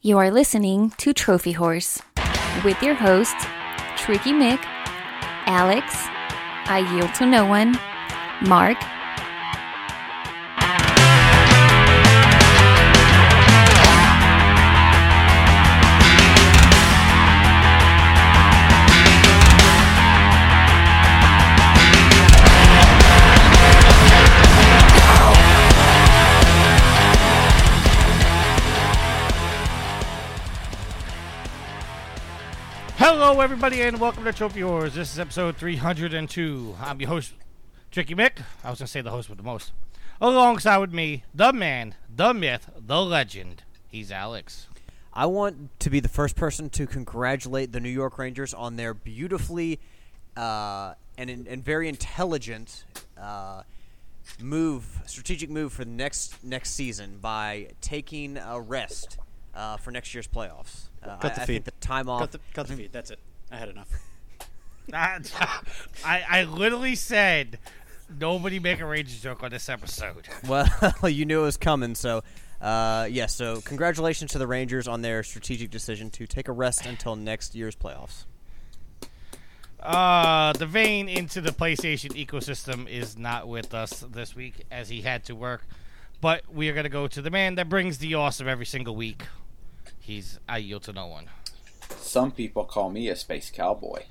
You are listening to Trophy Wars with your hosts, Tricky Mick, Alex, I Yield to No One, Mark, Hello, everybody, and welcome to Trophy Wars. This is episode 302. I'm your host, Tricky Mick. I was going to say the host with the most. Alongside with me, the man, the myth, the legend. He's Alex. I want to be the first person to congratulate the New York Rangers on their beautifully uh, and, and very intelligent uh, move, strategic move for the next next season by taking a rest uh, for next year's playoffs. Uh, Cut the I, I feed. think the time off. Cut the, cut the feed. That's it. I had enough. I, I literally said nobody make a Rangers joke on this episode. Well, you knew it was coming, so uh, yes. so congratulations to the Rangers on their strategic decision to take a rest until next year's playoffs. Uh, the vein into the PlayStation ecosystem is not with us this week as he had to work, but we are going to go to the man that brings the awesome every single week. He's I yield to no one. Some people call me a space cowboy.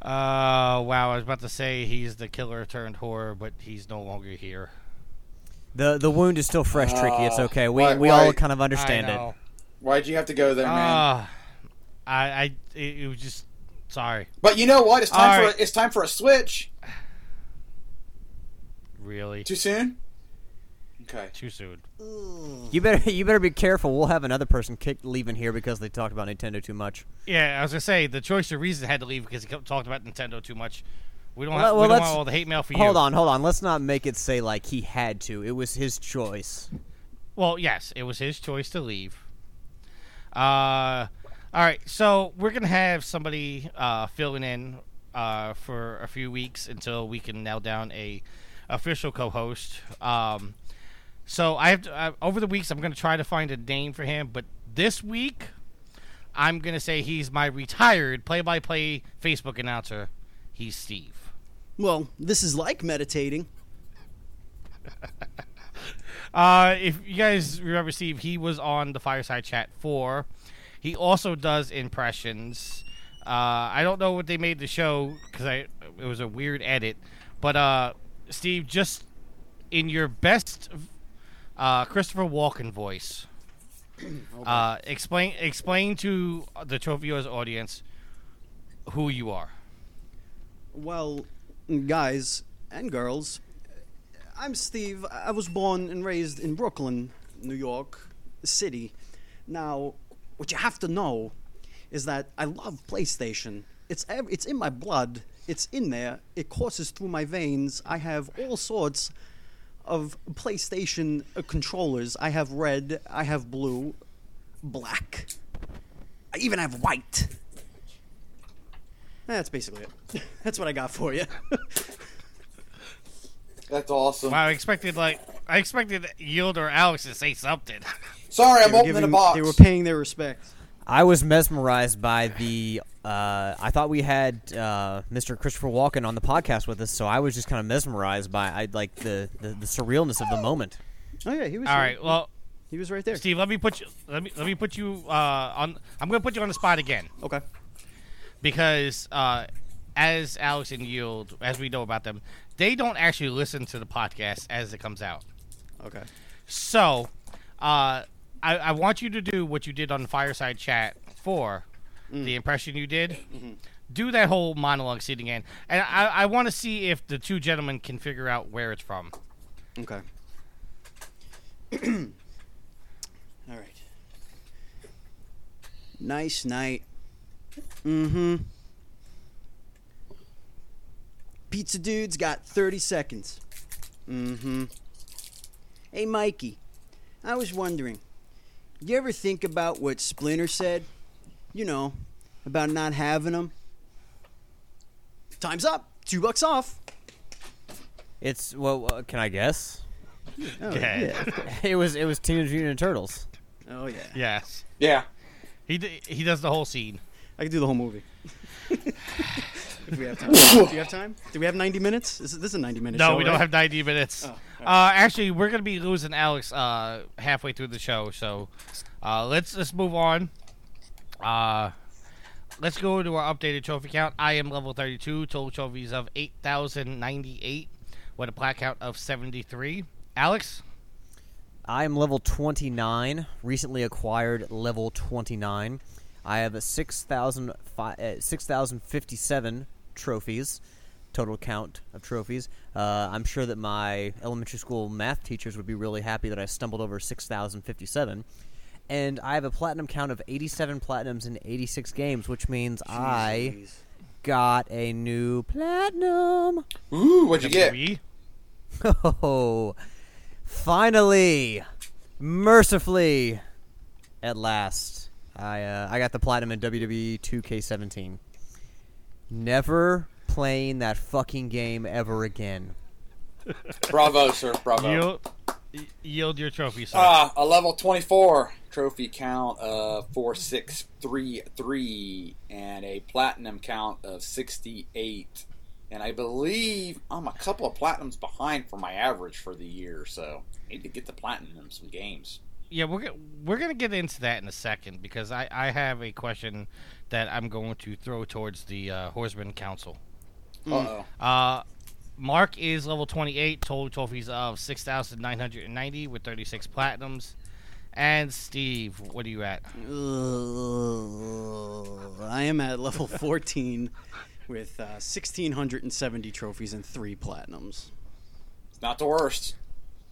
Uh, wow, I was about to say he's the killer turned horror, but he's no longer here. The the wound is still fresh, tricky. It's Uh, okay. We why- we all kind of understand it. Why'd you have to go there, man? Uh, I, I, it, it was just sorry. but you know what? It's time all for right. a, it's time for a switch. Really, Too soon? Okay. too soon. You better you better be careful. We'll have another person kick leaving here because they talked about Nintendo too much. Yeah, I was gonna say the choice of reason had to leave because he kept talked about Nintendo too much. We don't, Well, have, well, we don't want all the hate mail for you. Hold on, hold on. Let's not make it say like he had to. It was his choice. Well, yes, it was his choice to leave. Uh, all right, so we're gonna have somebody uh, filling in uh, for a few weeks until we can nail down a official co-host. Um, so I have to, uh, over the weeks I'm gonna try to find a name for him, but this week I'm gonna say he's my retired play-by-play Facebook announcer. He's Steve. Well, this is like meditating. Uh, if you guys remember Steve, he was on the Fireside Chat 4. He also does impressions. Uh, I don't know what they made the show because I it was a weird edit, but uh, Steve, just in your best uh, Christopher Walken voice, uh, explain explain to the Trophy Wars audience who you are. Well, guys and girls, I'm Steve. I was born and raised in Brooklyn, New York City. Now, what you have to know is that I love PlayStation. It's ev- it's in my blood. It's in there. It courses through my veins. I have all sorts of PlayStation uh, controllers. I have red. I have blue, black. I even have white. That's basically it. That's what I got for you. That's awesome. Wow, I expected like I expected Yield or Alex to say something. Sorry, I'm They were opening a box. They were paying their respects. I was mesmerized by the. Uh, I thought we had uh, Mr. Christopher Walken on the podcast with us, so I was just kind of mesmerized by I like the, the, the surrealness of the moment. Oh yeah, he was. All here. right, well. he was right there. Steve, let me put you. Let me let me put you uh, on. I'm going to put you on the spot again Okay. because uh, as Alex and Yield, as we know about them, they don't actually listen to the podcast as it comes out. Okay. So, uh, I, I want you to do what you did on the fireside chat for the impression you did. Do that whole monologue scene again, and I, I want to see if the two gentlemen can figure out where it's from. Okay. All right. Nice night. Mm-hmm. Pizza dude's got 30 seconds. Mm-hmm. Hey, Mikey. I was wondering, you ever think about what Splinter said? You know, about not having them? Time's up. Two bucks off. It's well, uh, can I guess? Oh, Yeah. it was it was Teenage Mutant Turtles. Oh yeah. Yes. Yeah. He d- he does the whole scene. I could do the whole movie. if we have time. do you have time? Do we have 90 minutes? Is this is a 90 minute show? No, we don't have 90 minutes. Oh, Uh, actually, we're gonna be losing Alex uh, halfway through the show, so uh, let's let's move on. Uh, let's go to our updated trophy count. I am level 32, total trophies of 8,098, with a plaque count of 73. Alex, I am level 29, recently acquired level 29. I have a 6,000 fi- uh, 6,057 trophies, total count of trophies. Uh, I'm sure that my elementary school math teachers would be really happy that I stumbled over 6,057. And I have a platinum count of 87 platinums in 86 games, which means I Jeez. got a new platinum. Ooh, what'd you get? three. Oh, finally, mercifully, at last, I uh, I got the platinum in WWE 2K17. Never playing that fucking game ever again. Bravo, sir. Bravo. Yield, y- yield your trophy, sir. Ah, a level 24 trophy count of 4633 and a platinum count of 68. And I believe I'm a couple of platinums behind for my average for the year, so I need to get the platinum in some games. yeah, we're we're gonna get into that in a second because I, I have a question that I'm going to throw towards the uh, Horseman Council. Uh-oh. Uh, Mark is level 28, total trophies of 6,990 with 36 platinums. And Steve, what are you at? Ugh. I am at level 14 with uh, 1,670 trophies and three platinums. It's not the worst.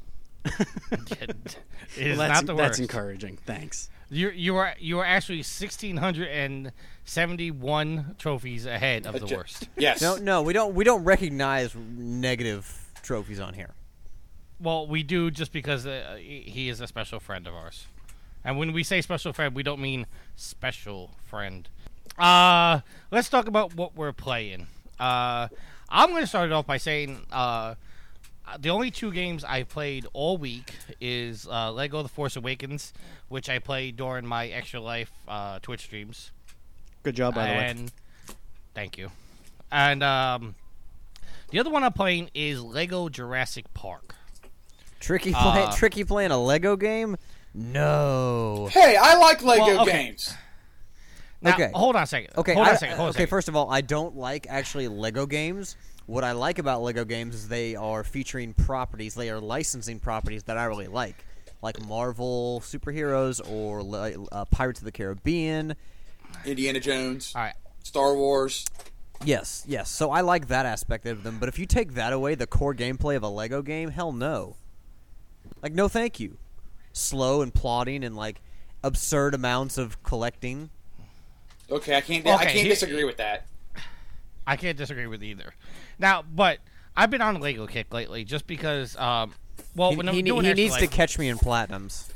it is Well, that's, not the that's encouraging. Thanks. You you are you are actually 1,671 trophies ahead of the Adju- worst. Yes. No, no, we don't we don't recognize negative trophies on here. Well, we do just because uh, he he is a special friend of ours. And when we say special friend, we don't mean special friend. Uh, let's talk about what we're playing. Uh, I'm going to start it off by saying uh, the only two games I've played all week is uh, Lego The Force Awakens, which I played during my Extra Life uh, Twitch streams. Good job, by the way. thank you. And um, the other one I'm playing is Lego Jurassic Park. Tricky play, Uh, tricky playing a Lego game? No. Hey, I like Lego Well, okay. games. Now, Okay. hold on a second. Okay, hold on I- a second. Hold on a okay. second. First of all, I don't like actually Lego games. What I like about Lego games is they are featuring properties. They are licensing properties that I really like, like Marvel superheroes or uh, Pirates of the Caribbean. Indiana Jones, All right. Star Wars. Yes, yes. So I like that aspect of them. But if you take that away, the core gameplay of a Lego game, hell no. Like, no, thank you. Slow and plodding and like absurd amounts of collecting. Okay, I can't. I Okay, can't he- disagree with that. I can't disagree with either. Now, but I've been on a Lego kick lately just because. Um, well, he when I'm he, doing he Extra needs to catch me in platinums.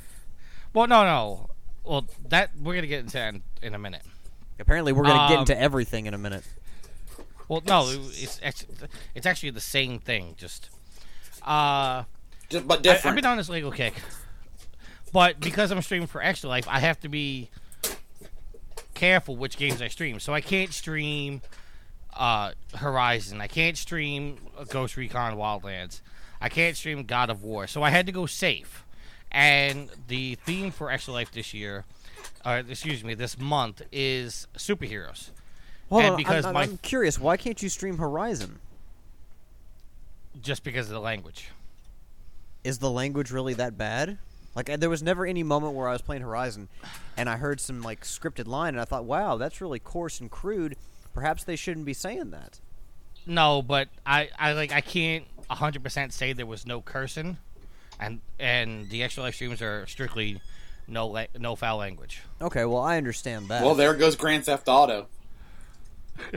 Well, no, no. Well, that we're gonna get into that in, in a minute. Apparently, we're gonna get Um, into everything in a minute. Well, no, it's actually, it's actually the same thing. Just, uh, Just, but I, different. I've been on this Lego kick, but because I'm streaming for Extra Life, I have to be careful which games I stream. So I can't stream uh, Horizon. I can't stream Ghost Recon Wildlands. I can't stream God of War. So I had to go safe. And the theme for Extra Life this year, or excuse me, this month is superheroes. Hold and on, because I'm, my- I'm curious. Why can't you stream Horizon? Just because of the language. Is the language really that bad? Like, uh, there was never any moment where I was playing Horizon, and I heard some like scripted line, and I thought, "Wow, that's really coarse and crude." Perhaps they shouldn't be saying that. No, but I, I like I can't hundred percent say there was no cursing, and and the Extra Life streams are strictly no la- no foul language. Okay, well, I understand that. well, there goes Grand Theft Auto.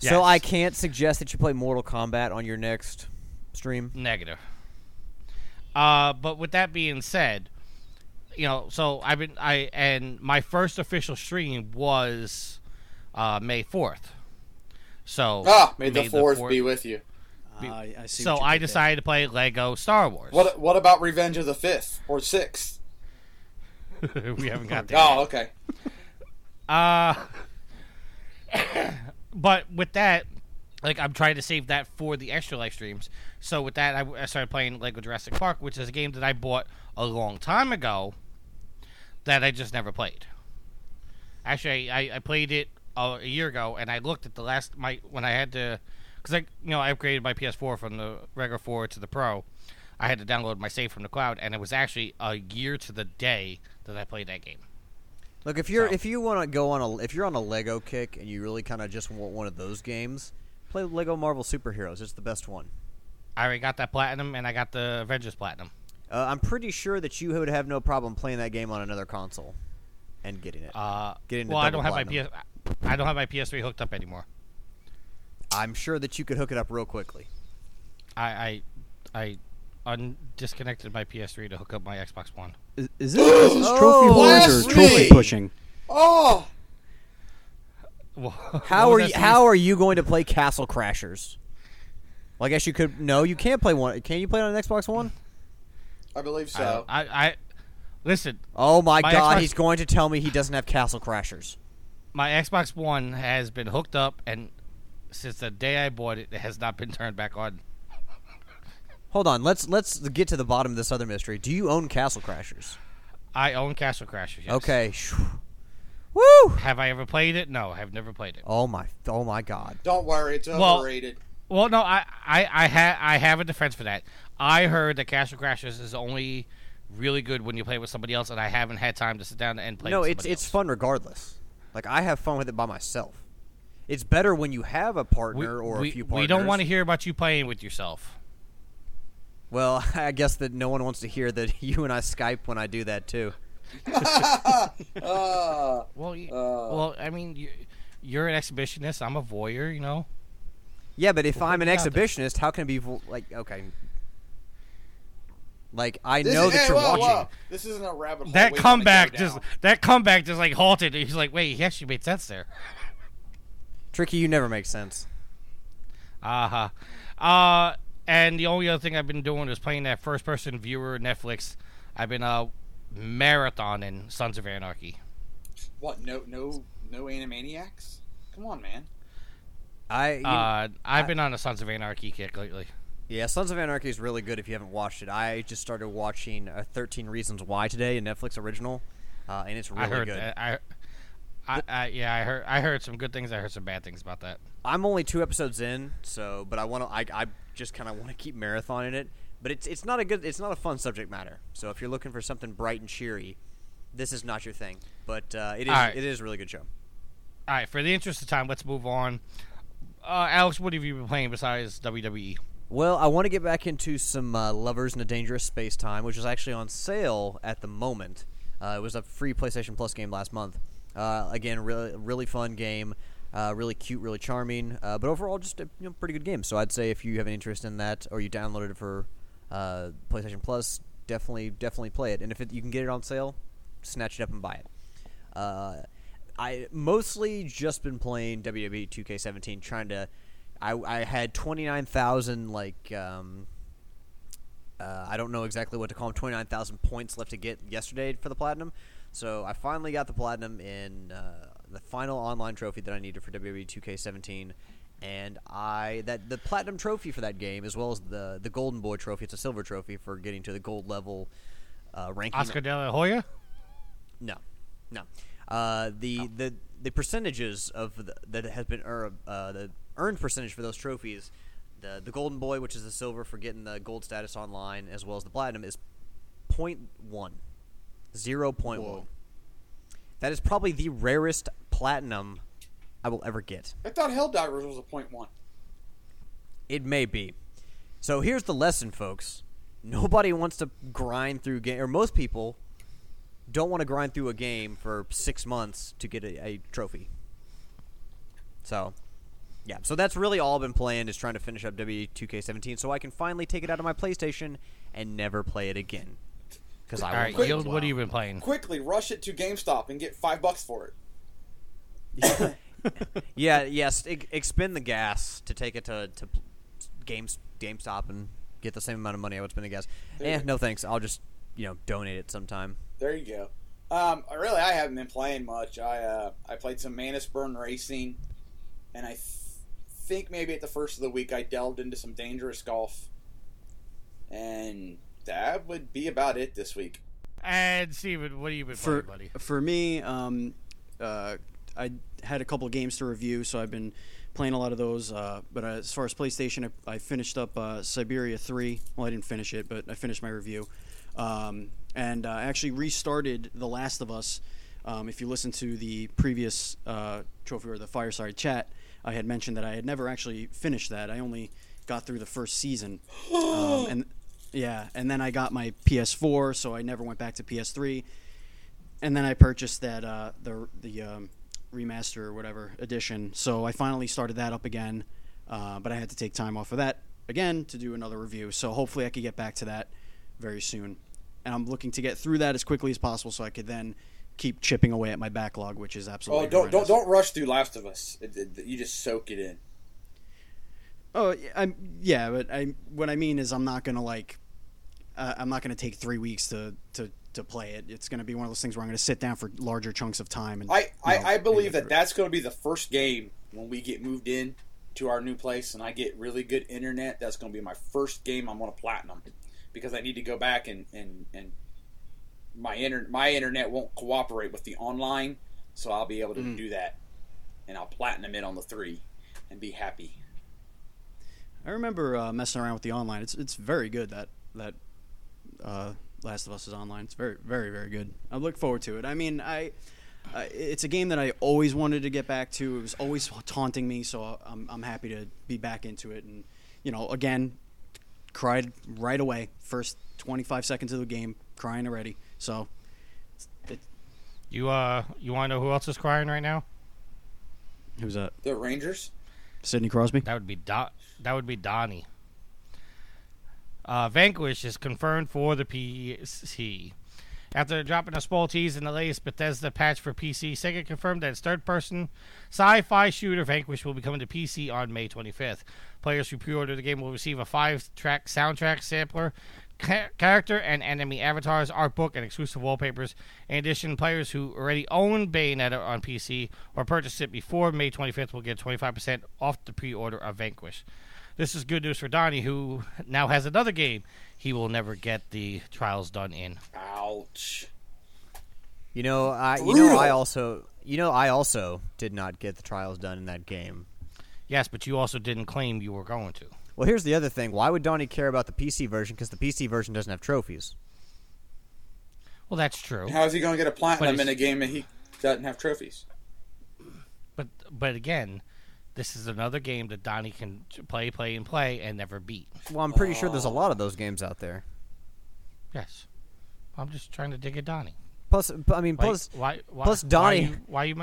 So I can't suggest that you play Mortal Kombat on your next stream. Negative. Uh, but with that being said, you know, so I've been I and my first official stream was uh, May fourth. So Ah, may the May fourth fourth- be with you. Be- I, I see so I did there. decided to play Lego Star Wars. What What about Revenge of the Fifth or Sixth? we haven't got there. Oh, okay. Uh, but with that, like I'm trying to save that for the Extra Life streams. So with that, I, I started playing Lego Jurassic Park, which is a game that I bought a long time ago that I just never played. Actually, I, I played it a year ago, and I looked at the last my when I had to because I you know I upgraded my PS4 from the regular 4 to the Pro. I had to download my save from the cloud, and it was actually a year to the day that I played that game. Look, if you're So- if you want to go on a if you're on a Lego kick and you really kind of just want one of those games, play Lego Marvel Superheroes. It's the best one. I already got that platinum, and I got the Avengers platinum. Uh, I'm pretty sure that you would have no problem playing that game on another console and getting it. Uh, Getting well, I don't have my. PS. I don't have my PS3 hooked up anymore. I'm sure that you could hook it up real quickly. I I, I un- disconnected my PS3 to hook up my Xbox One. Is, is this, is this Oh, trophy wars or blasphemy! trophy pushing? Oh, Well, How are you, that how are you going to play Castle Crashers? Well, I guess you could. No, you can't play one. Can you play it on an Xbox One? I believe I, so. I, I listen. Oh my, My God! Xbox- He's going to tell me he doesn't have Castle Crashers. My Xbox One has been hooked up, and since the day I bought it, it has not been turned back on. Hold on. Let's let's get to the bottom of this other mystery. Do you own Castle Crashers? I own Castle Crashers. Yes. Okay. Woo! Have I ever played it? No, I've never played it. Oh my! Oh my God! Don't worry, it's Well- overrated. Well, no, I I I, ha- I have a defense for that. I heard that Castle Crashers is only really good when you play with somebody else, and I haven't had time to sit down and play. no, with it's somebody it's else. fun regardless. Like I have fun with it by myself. It's better when you have a We, partner or we, a few partners. we don't want to hear about you playing with yourself. Well, I guess that no one wants to hear that you and I Skype when I do that too. Uh, Well, you, Uh. well, I mean, you, you're an exhibitionist. I'm a voyeur. You know. Yeah, but if Well, I'm an put it out there. exhibitionist, how can it be vo- like okay? Like I this know is, that hey, you're whoa, watching. whoa. This isn't a rabbit hole. That we comeback just down. that comeback just like halted. He's like, wait, he actually made sense there. Tricky, you never make sense. Uh huh. Uh, and the only other thing I've been doing is playing that first person viewer Netflix. I've been uh marathoning Sons of Anarchy. What? No, no, no Animaniacs. Come on, man. I you- Uh, I've I- been on a Sons of Anarchy kick lately. Yeah, Sons of Anarchy is really good if you haven't watched it. I just started watching uh, 13 Reasons Why today, a Netflix original, uh, and it's really I heard good. that. I, I, I, yeah, I heard. I heard some good things. I heard some bad things about that. I'm only two episodes in, so but I want to. I, I just kind of want to keep marathoning it. But it's it's not a good. It's not a fun subject matter. So if you're looking for something bright and cheery, this is not your thing. But uh, it is. Right. It is a really good show. All right, for the interest of time, let's move on. Uh, Alex, what have you been playing besides? WWE? Well, I want to get back into some uh, Lovers in a Dangerous Space Time, which is actually on sale at the moment. Uh, it was a free PlayStation Plus game last month. Uh, again, really, really fun game, uh, really cute, really charming, uh, but overall just a you know, pretty good game. So I'd say if you have an interest in that, or you downloaded it for uh, PlayStation Plus, definitely, definitely play it. And if it, you can get it on sale, snatch it up and buy it. I mostly just been playing WWE 2K17, trying to. I, I had 29,000 like um, uh, I don't know exactly what to call them. 29,000 points left to get yesterday for the platinum. So I finally got the platinum in uh, the final online trophy that I needed for WWE 2K17. And I that the platinum trophy for that game, as well as the the golden boy trophy, it's a silver trophy for getting to the gold level uh, ranking. Oscar De La Hoya. No, no. Uh, the the the percentages of the, that has been ear- uh, the earned percentage for those trophies, the the golden boy, which is the silver for getting the gold status online, as well as the platinum, is point one, zero point one. Whoa. That is probably the rarest platinum I will ever get. I thought Helldivers was a point one. It may be. So here's the lesson, folks. Nobody wants to grind through game, or most people don't want to grind through a game for six months to get a, a trophy. So, yeah. So that's really all I've been playing is trying to finish up W2K17, so I can finally take it out of my PlayStation and never play it again. Because I All will right. Yield, what have you been playing? Quickly, rush it to GameStop and get five bucks for it. yeah, yes. expend the gas to take it to, to Games GameStop and get the same amount of money I would spend on gas. Eh, no thanks. I'll just you know donate it sometime. There you go. Um, really, I haven't been playing much. I uh, I played some Mantis Burn Racing, and I th- think maybe at the first of the week I delved into some dangerous golf, and that would be about it this week. And Steven, what have you been for playing, buddy? for me, um, uh, I had a couple of games to review, so I've been playing a lot of those. Uh, but uh, as far as PlayStation, I, I finished up uh, Syberia Three. Well, I didn't finish it, but I finished my review, um, and uh, I actually restarted The Last of Us. Um, if you listen to the previous uh, trophy or the fireside chat, I had mentioned that I had never actually finished that. I only got through the first season, um, and yeah, and then I got my PS4, so I never went back to PS3 and then I purchased that uh, the the um, remaster or whatever edition. So I finally started that up again, uh, but I had to take time off of that again to do another review. So hopefully I could get back to that very soon, and I'm looking to get through that as quickly as possible so I could then keep chipping away at my backlog, which is absolutely Oh, don't don't don't rush through Last of Us. It, it, you just soak it in. Oh, yeah, I'm yeah, but I what I mean is I'm not gonna like uh, I'm not gonna take three weeks to to to play it. It's gonna be one of those things where I'm gonna sit down for larger chunks of time. And I, you I, know, I and believe that that's going to be the first game when we get moved in to our new place and I get really good internet. That's going to be my first game I'm to platinum because I need to go back and and, and my inter- my internet won't cooperate with the online, so I'll be able to Mm. do that, and I'll platinum it on the three, and be happy. I remember uh, messing around with the online. It's it's very good that that uh, Last of Us is online. It's very very very good. I look forward to it. I mean, I, I it's a game that I always wanted to get back to. It was always taunting me, so I'm I'm happy to be back into it. And you know, again, cried right away. First 25 seconds of the game, crying already. So it, You uh, you want to know who else is crying right now? who's that? The Rangers. Sidney Crosby. That would be Do- that would be Donnie. Uh, Vanquish is confirmed for the PC. After dropping a small tease in the latest Bethesda patch for PC, Sega confirmed that its third-person sci-fi shooter Vanquish will be coming to PC on May 25th. Players who pre-order the game will receive a five-track soundtrack sampler, ca- character and enemy avatars, art book, and exclusive wallpapers. In addition, players who already own Bayonetta on PC or purchased it before May 25th will get 25% off the pre-order of Vanquish. This is good news for Donnie, who now has another game he will never get the trials done in. Ouch. You know, I you know I also you know I also did not get the trials done in that game. Yes, but you also didn't claim you were going to. Well, here's the other thing. Why would Donnie care about the PC version? Because the PC version doesn't have trophies. Well, that's true. How is he going to get a platinum in a game that he doesn't have trophies? But but again, this is another game that Donnie can play, play, and play, and never beat. Well, I'm pretty sure there's a lot of those games out there. Yes, I'm just trying to dig at Donnie. Plus, I mean, Why, plus, why, why, plus why Donnie- you, why you,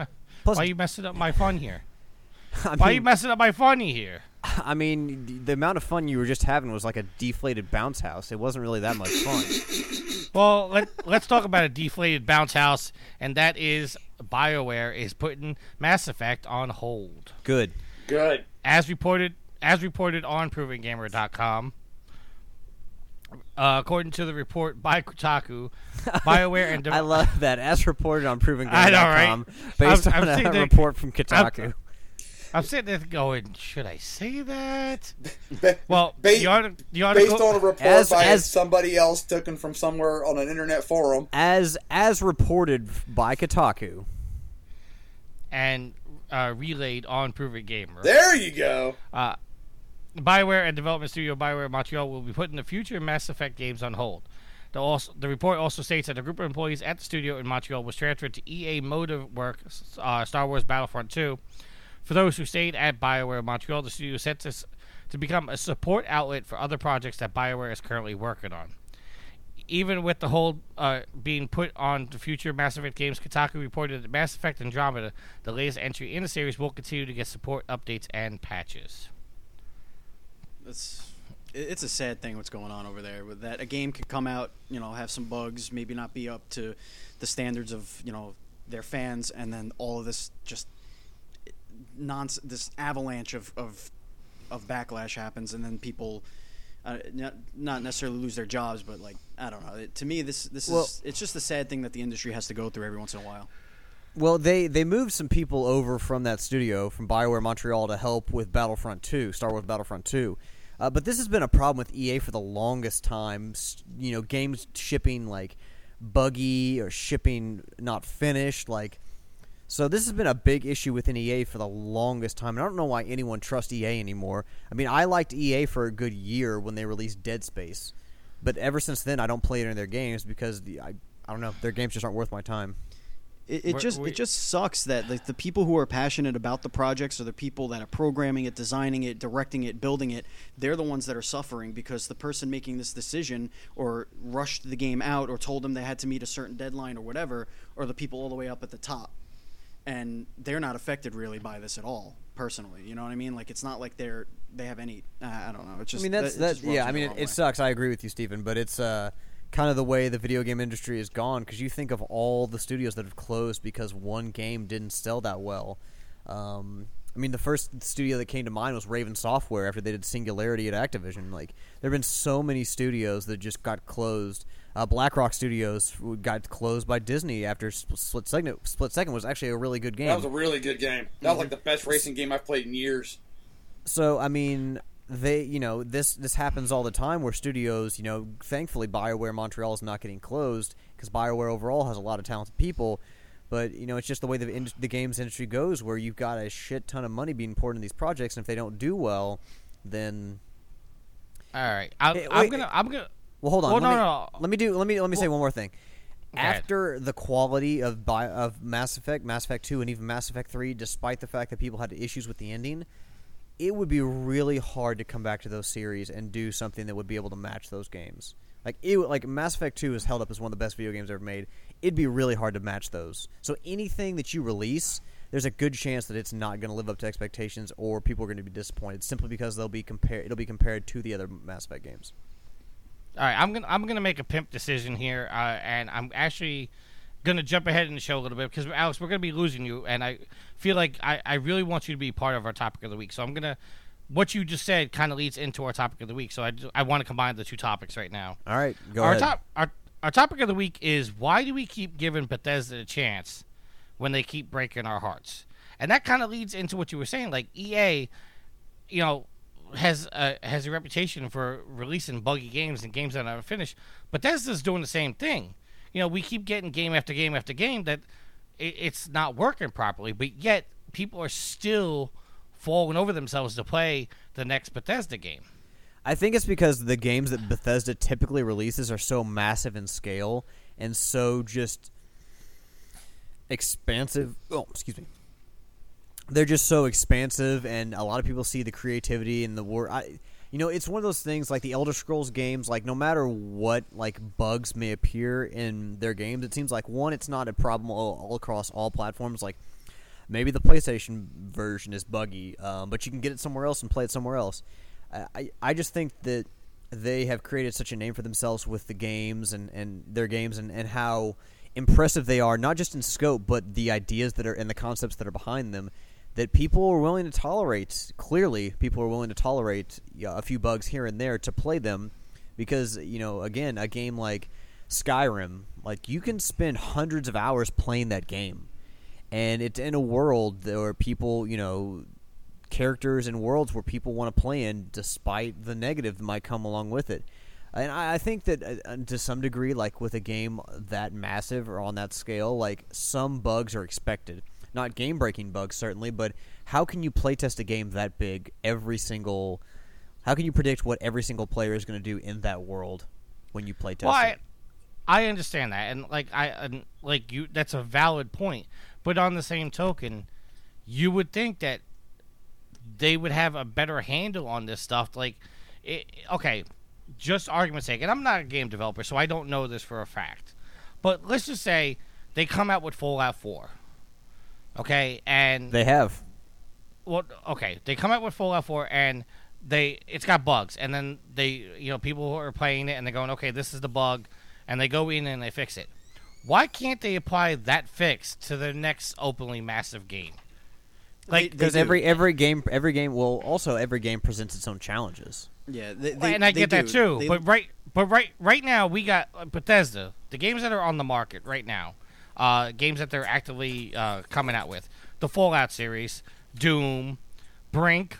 plus, why you messing up my fun here? I Why you messing up my funny here? I mean, the- the amount of fun you were just having was like a deflated bounce house. It wasn't really that much fun. Well, let let's talk about a deflated bounce house, and that is BioWare is putting Mass Effect on hold. Good. Good. as reported as reported on ProvingGamer.com. Uh, according to the report by Kotaku, BioWare and I love that. As reported on I know, right? Based I'm- I'm on a seeing the- report from Kotaku. I'm sitting there going, should I say that? Ba- Well, Ba- the, art- the article. based on a report As- by as- somebody else taken from somewhere on an internet forum. as as reported by Kotaku. and uh, relayed on Proving Gamer. There you go. Uh, Bioware and development studio Bioware Montreal will be putting the future Mass Effect games on hold. The, also, the report also states that a group of employees at the studio in Montreal was transferred to EA Motive Work uh, Star Wars Battlefront 2. For those who stayed at Bioware Montreal, the studio is set to, to become a support outlet for other projects that Bioware is currently working on. Even with the hold uh, being put on the future Mass Effect games, Kotaku reported that Mass Effect Andromeda, the latest entry in the series, will continue to get support updates and patches. it's it's a sad thing what's going on over there with that a game could come out you know have some bugs maybe not be up to the standards of you know their fans and then all of this just this avalanche of, of of backlash happens, and then people. Uh, not, not necessarily lose their jobs, but like I don't know. It, to me, this this Well- is it's just a sad thing that the industry has to go through every once in a while. Well, they they moved some people over from that studio from BioWare Montreal to help with Battlefront 2, Star Wars Battlefront 2. Uh, but this has been a problem with EA for the longest time. You know, games shipping like buggy or shipping not finished. Like, so this has been a big issue within EA for the longest time. And I don't know why anyone trusts EA anymore. I mean, I liked EA for a good year when they released Dead Space, but ever since then, I don't play any of their games because the, I I don't know their games just aren't worth my time. It, it just we- it just sucks that like the people who are passionate about the projects are the people that are programming it, designing it, directing it, building it. They're the ones that are suffering because the person making this decision or rushed the game out or told them they had to meet a certain deadline or whatever are the people all the way up at the top, and they're not affected really by this at all. Personally, you know what I mean? Like it's not like they're they have any. Uh, I don't know. It's just I mean that's it that. Yeah, I mean it, it sucks. I agree with you, Stephen. But it's uh, kind of the way the video game industry has gone. Because you think of all the studios that have closed because one game didn't sell that well. Um, I mean, the first studio that came to mind was Raven Software after they did Singularity at Activision. Like there have been so many studios that just got closed. Uh, BlackRock Studios got closed by Disney after Split Second. Split Second was actually a really good game. That was a really good game. That was like the best racing game I've played in years. So I mean, they you know this this happens all the time where studios you know thankfully Bioware Montreal is not getting closed because Bioware overall has a lot of talented people. But you know it's just the way the in- the games industry goes, where you've got a shit ton of money being poured into these projects, and if they don't do well, then All right, I, Hey, I'm wait, gonna. I'm gonna. Well, hold on. Well, let no, me, no. Let me do. Let me let me say one more thing. After the quality of Bi- of Mass Effect, Mass Effect Two, and even Mass Effect Three, despite the fact that people had issues with the ending, it would be really hard to come back to those series and do something that would be able to match those games. Like it, like Mass Effect Two is held up as one of the best video games ever made. It'd be really hard to match those. So anything that you release, there's a good chance that it's not going to live up to expectations, or people are going to be disappointed simply because they'll be compared. It'll be compared to the other Mass Effect games. All right, I'm gonna I'm gonna make a pimp decision here, uh, and I'm actually gonna jump ahead in the show a little bit because Alex, we're gonna be losing you, and I feel like I, I really want you to be part of our topic of the week. So I'm gonna what you just said kind of leads into our topic of the week. So I, I want to combine the two topics right now. All right, go our ahead. top our our topic of the week is why do we keep giving Bethesda a chance when they keep breaking our hearts? And that kind of leads into what you were saying, like EA, you know, has a has a reputation for releasing buggy games and games that are not finished. Bethesda's doing the same thing. You know, we keep getting game after game after game that it, it's not working properly, but yet people are still falling over themselves to play the next Bethesda game. I think it's because the games that Bethesda typically releases are so massive in scale and so just expansive. Oh, excuse me. They're just so expansive, and a lot of people see the creativity and the work. I, you know, it's one of those things like the Elder Scrolls games. Like, no matter what like bugs may appear in their games, it seems like one, it's not a problem all, all across all platforms. Like, maybe the PlayStation version is buggy, um, but you can get it somewhere else and play it somewhere else. I, I- I just think that they have created such a name for themselves with the games and, and their games and, and how impressive they are, not just in scope, but the ideas that are and the concepts that are behind them. That people are willing to tolerate. Clearly, people are willing to tolerate a few bugs here and there to play them, because you know, again, a game like Skyrim, like you can spend hundreds of hours playing that game, and it's in a world where people, you know, characters and worlds where people want to play in, despite the negative that might come along with it. And I, I think that uh, uh, to some degree, like with a game that massive or on that scale, like some bugs are expected. Not game breaking bugs, certainly, but how can you playtest a game that big every single. How can you predict what every single player is going to do in that world when you playtest Well, I. I understand that, and like I, and like you, that's a valid point. But on the same token, you would think that they would have a better handle on this stuff. Like, it, okay, just argument's sake, and I'm not a game developer, so I don't know this for a fact. But let's just say they come out with Fallout 4. Okay, and They have. well, okay, they come out with Fallout 4 and they it's got bugs, and then they you know people are playing it and they're going, okay, this is the bug, and they go in and they fix it. Why can't they apply that fix to their next openly massive game? Like, They- they Because every every game every game well also every game presents its own challenges. yeah, they, they- and I they get that too. They- but right, but right, right now we got uh, Bethesda. The games that are on the market right now, uh, games that they're actively uh, coming out with, the Fallout series, Doom, Brink,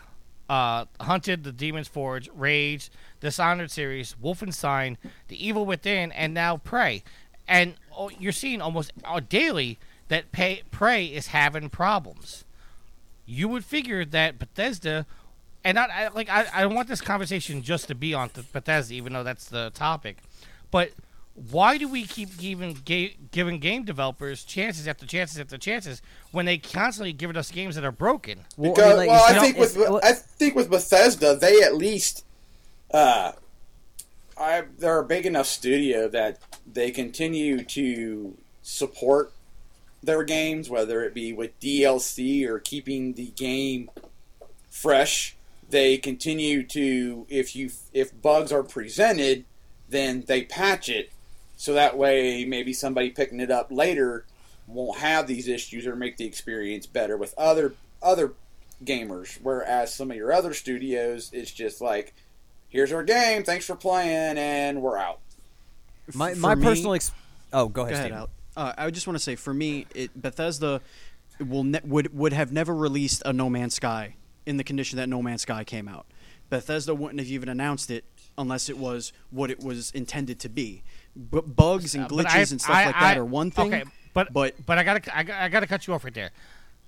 uh, Hunted, The Demon's Forge, Rage, Dishonored series, Wolfenstein, The Evil Within, and now Prey. And oh, you're seeing almost uh, daily that pay, Prey is having problems. You would figure that Bethesda, and I, like I, I want this conversation just to be on th- Bethesda, even though that's the topic, but why do we keep giving ga- giving game developers chances after chances after chances when they constantly giving us games that are broken? Well, Because, like, well, I think with well, I think with Bethesda, they at least, uh, I they're a big enough studio that they continue to support their games, whether it be with DLC or keeping the game fresh. They continue to if you if bugs are presented, then they patch it so that way maybe somebody picking it up later won't have these issues or make the experience better with other other gamers whereas some of your other studios it's just like here's our game thanks for playing and we're out my for my me- personal ex- oh go Go ahead, ahead, Uh, I just want to say, for me, it, Bethesda will ne- would would have never released a No Man's Sky in the condition that No Man's Sky came out. Bethesda wouldn't have even announced it unless it was what it was intended to be. B- bugs and Uh, glitches I- and stuff I- like that are one thing. Okay, but but but I gotta I, gotta- I gotta cut you off right there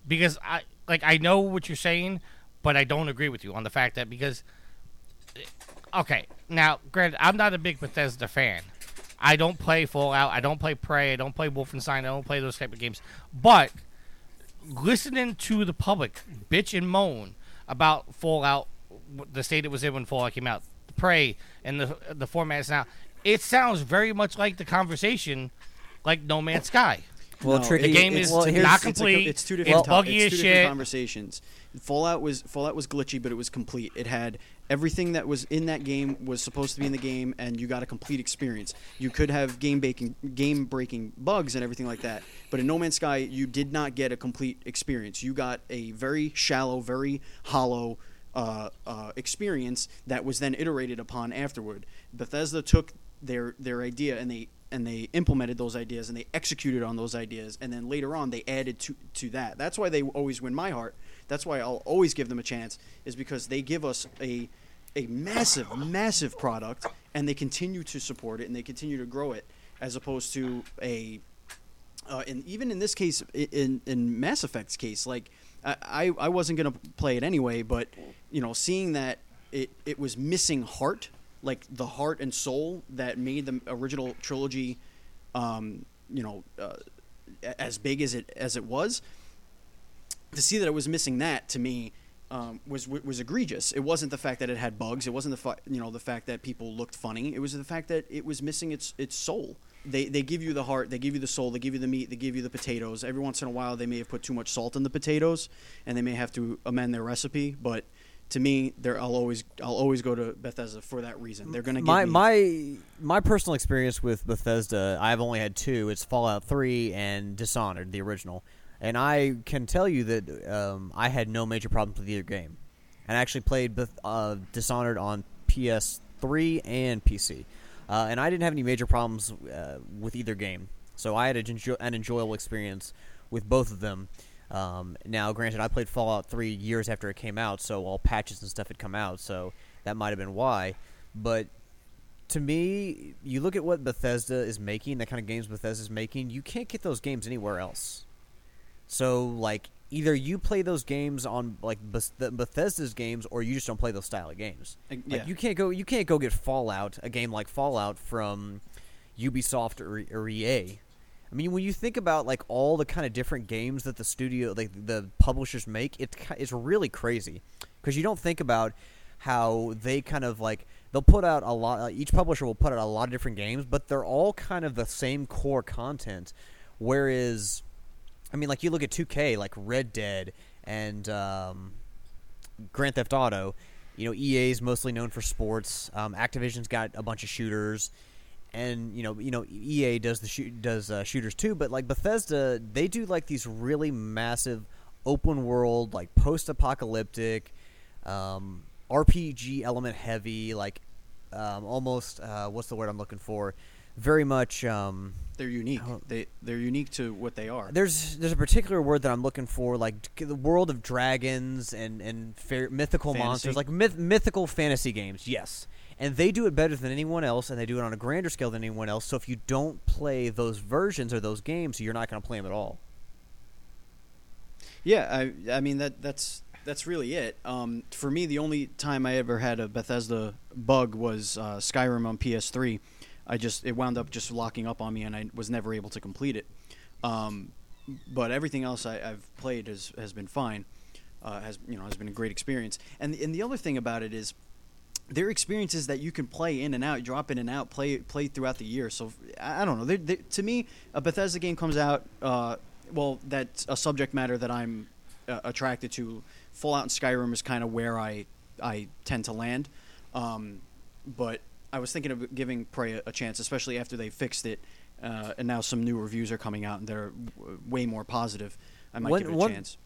because I like I know what you're saying, but I don't agree with you on the fact that because okay now granted I'm not a big Bethesda fan. I don't play Fallout. I don't play Prey. I don't play Wolfenstein. I don't play those type of games. But listening to the public bitch and moan about Fallout, the state it was in when Fallout came out, Prey, and the the format is now, it sounds very much like the conversation, like No Man's Sky. Well, No, tricky. The game it's- is well, to here's- not it's a complete. It's two It's different. buggy it's as two shit. conversations. Fallout was Fallout was glitchy, but it was complete. It had everything that was in that game was supposed to be in the game, and you got a complete experience. You could have game breaking game breaking bugs and everything like that, but in No Man's Sky, you did not get a complete experience. You got a very shallow, very hollow. Uh, uh, experience that was then iterated upon afterward. Bethesda took their their idea and they and they implemented those ideas and they executed on those ideas and then later on they added to to that. That's why they always win my heart. That's why I'll always give them a chance is because they give us a a massive massive product and they continue to support it and they continue to grow it as opposed to a uh, and even in this case, in in Mass Effect's case, like I I wasn't gonna play it anyway, but you know, seeing that it it was missing heart, like the heart and soul that made the original trilogy, um, you know, uh, as big as it as it was. To see that it was missing that to me um, was was egregious. It wasn't the fact that it had bugs. It wasn't the you know the fact that people looked funny. It was the fact that it was missing its its soul. They they give you the heart. They give you the soul. They give you the meat. They give you the potatoes. Every once in a while, they may have put too much salt in the potatoes, and they may have to amend their recipe. But to me, there I'll always I'll always go to Bethesda for that reason. They're gonna give my me, my my personal experience with Bethesda, I've only had two. It's Fallout Three and Dishonored, the original, and I can tell you that um, I had no major problems with either game, and I actually played uh, Dishonored on PS3 and PC, uh, and I didn't have any major problems uh, with either game. So I had an, enjoy- an enjoyable experience with both of them. Um, now, granted, I played Fallout 3 years after it came out, so all patches and stuff had come out, so that might have been why. But to me, you look at what Bethesda is making, the kind of games Bethesda is making, you can't get those games anywhere else. So, like, either you play those games on like Beth- Bethesda's games, or you just don't play those style of games. Like, yeah. you can't go, you can't go get Fallout, a game like Fallout from Ubisoft or, or EA. I mean, when you think about like all the kind of different games that the studio, like the publishers make, it's it's really crazy because you don't think about how they kind of like they'll put out a lot. Each publisher will put out a lot of different games, but they're all kind of the same core content. Whereas, I mean, like you look at 2K, like Red Dead and um, Grand Theft Auto. You know, EA is mostly known for sports. Um, Activision's got a bunch of shooters, and you know, you know, EA does the shoot does uh, shooters too. But like Bethesda, they do like these really massive, open world, like post-apocalyptic, um, RPG element heavy, like um, almost uh, what's the word I'm looking for? Very much. Um, They're unique. They they're unique to what they are. there's there's a particular word that I'm looking for, like the world of dragons and and fair, mythical Fantasy? monsters, like myth, mythical fantasy games. Yes, and they do it better than anyone else, and they do it on a grander scale than anyone else. So if you don't play those versions or those games, you're not going to play them at all. Yeah, I I mean that that's that's really it. Um, for me, the only time I ever had a Bethesda bug was uh, Skyrim on PS3. I just it wound up just locking up on me, and I was never able to complete it. Um, but everything else I, I've played has has been fine. Uh, has you know has been a great experience. And and the other thing about it is they're experiences that you can play in and out, drop in and out, play play throughout the year. So I don't know. They're, they to me, a Bethesda game comes out. Uh, well, that's a subject matter that I'm uh, attracted to. Fallout and Skyrim is kind of where I I tend to land. Um, but I was thinking of giving Prey a, a chance, especially after they fixed it, uh, and now some new reviews are coming out and they're w- way more positive. I might One- give it a one- chance.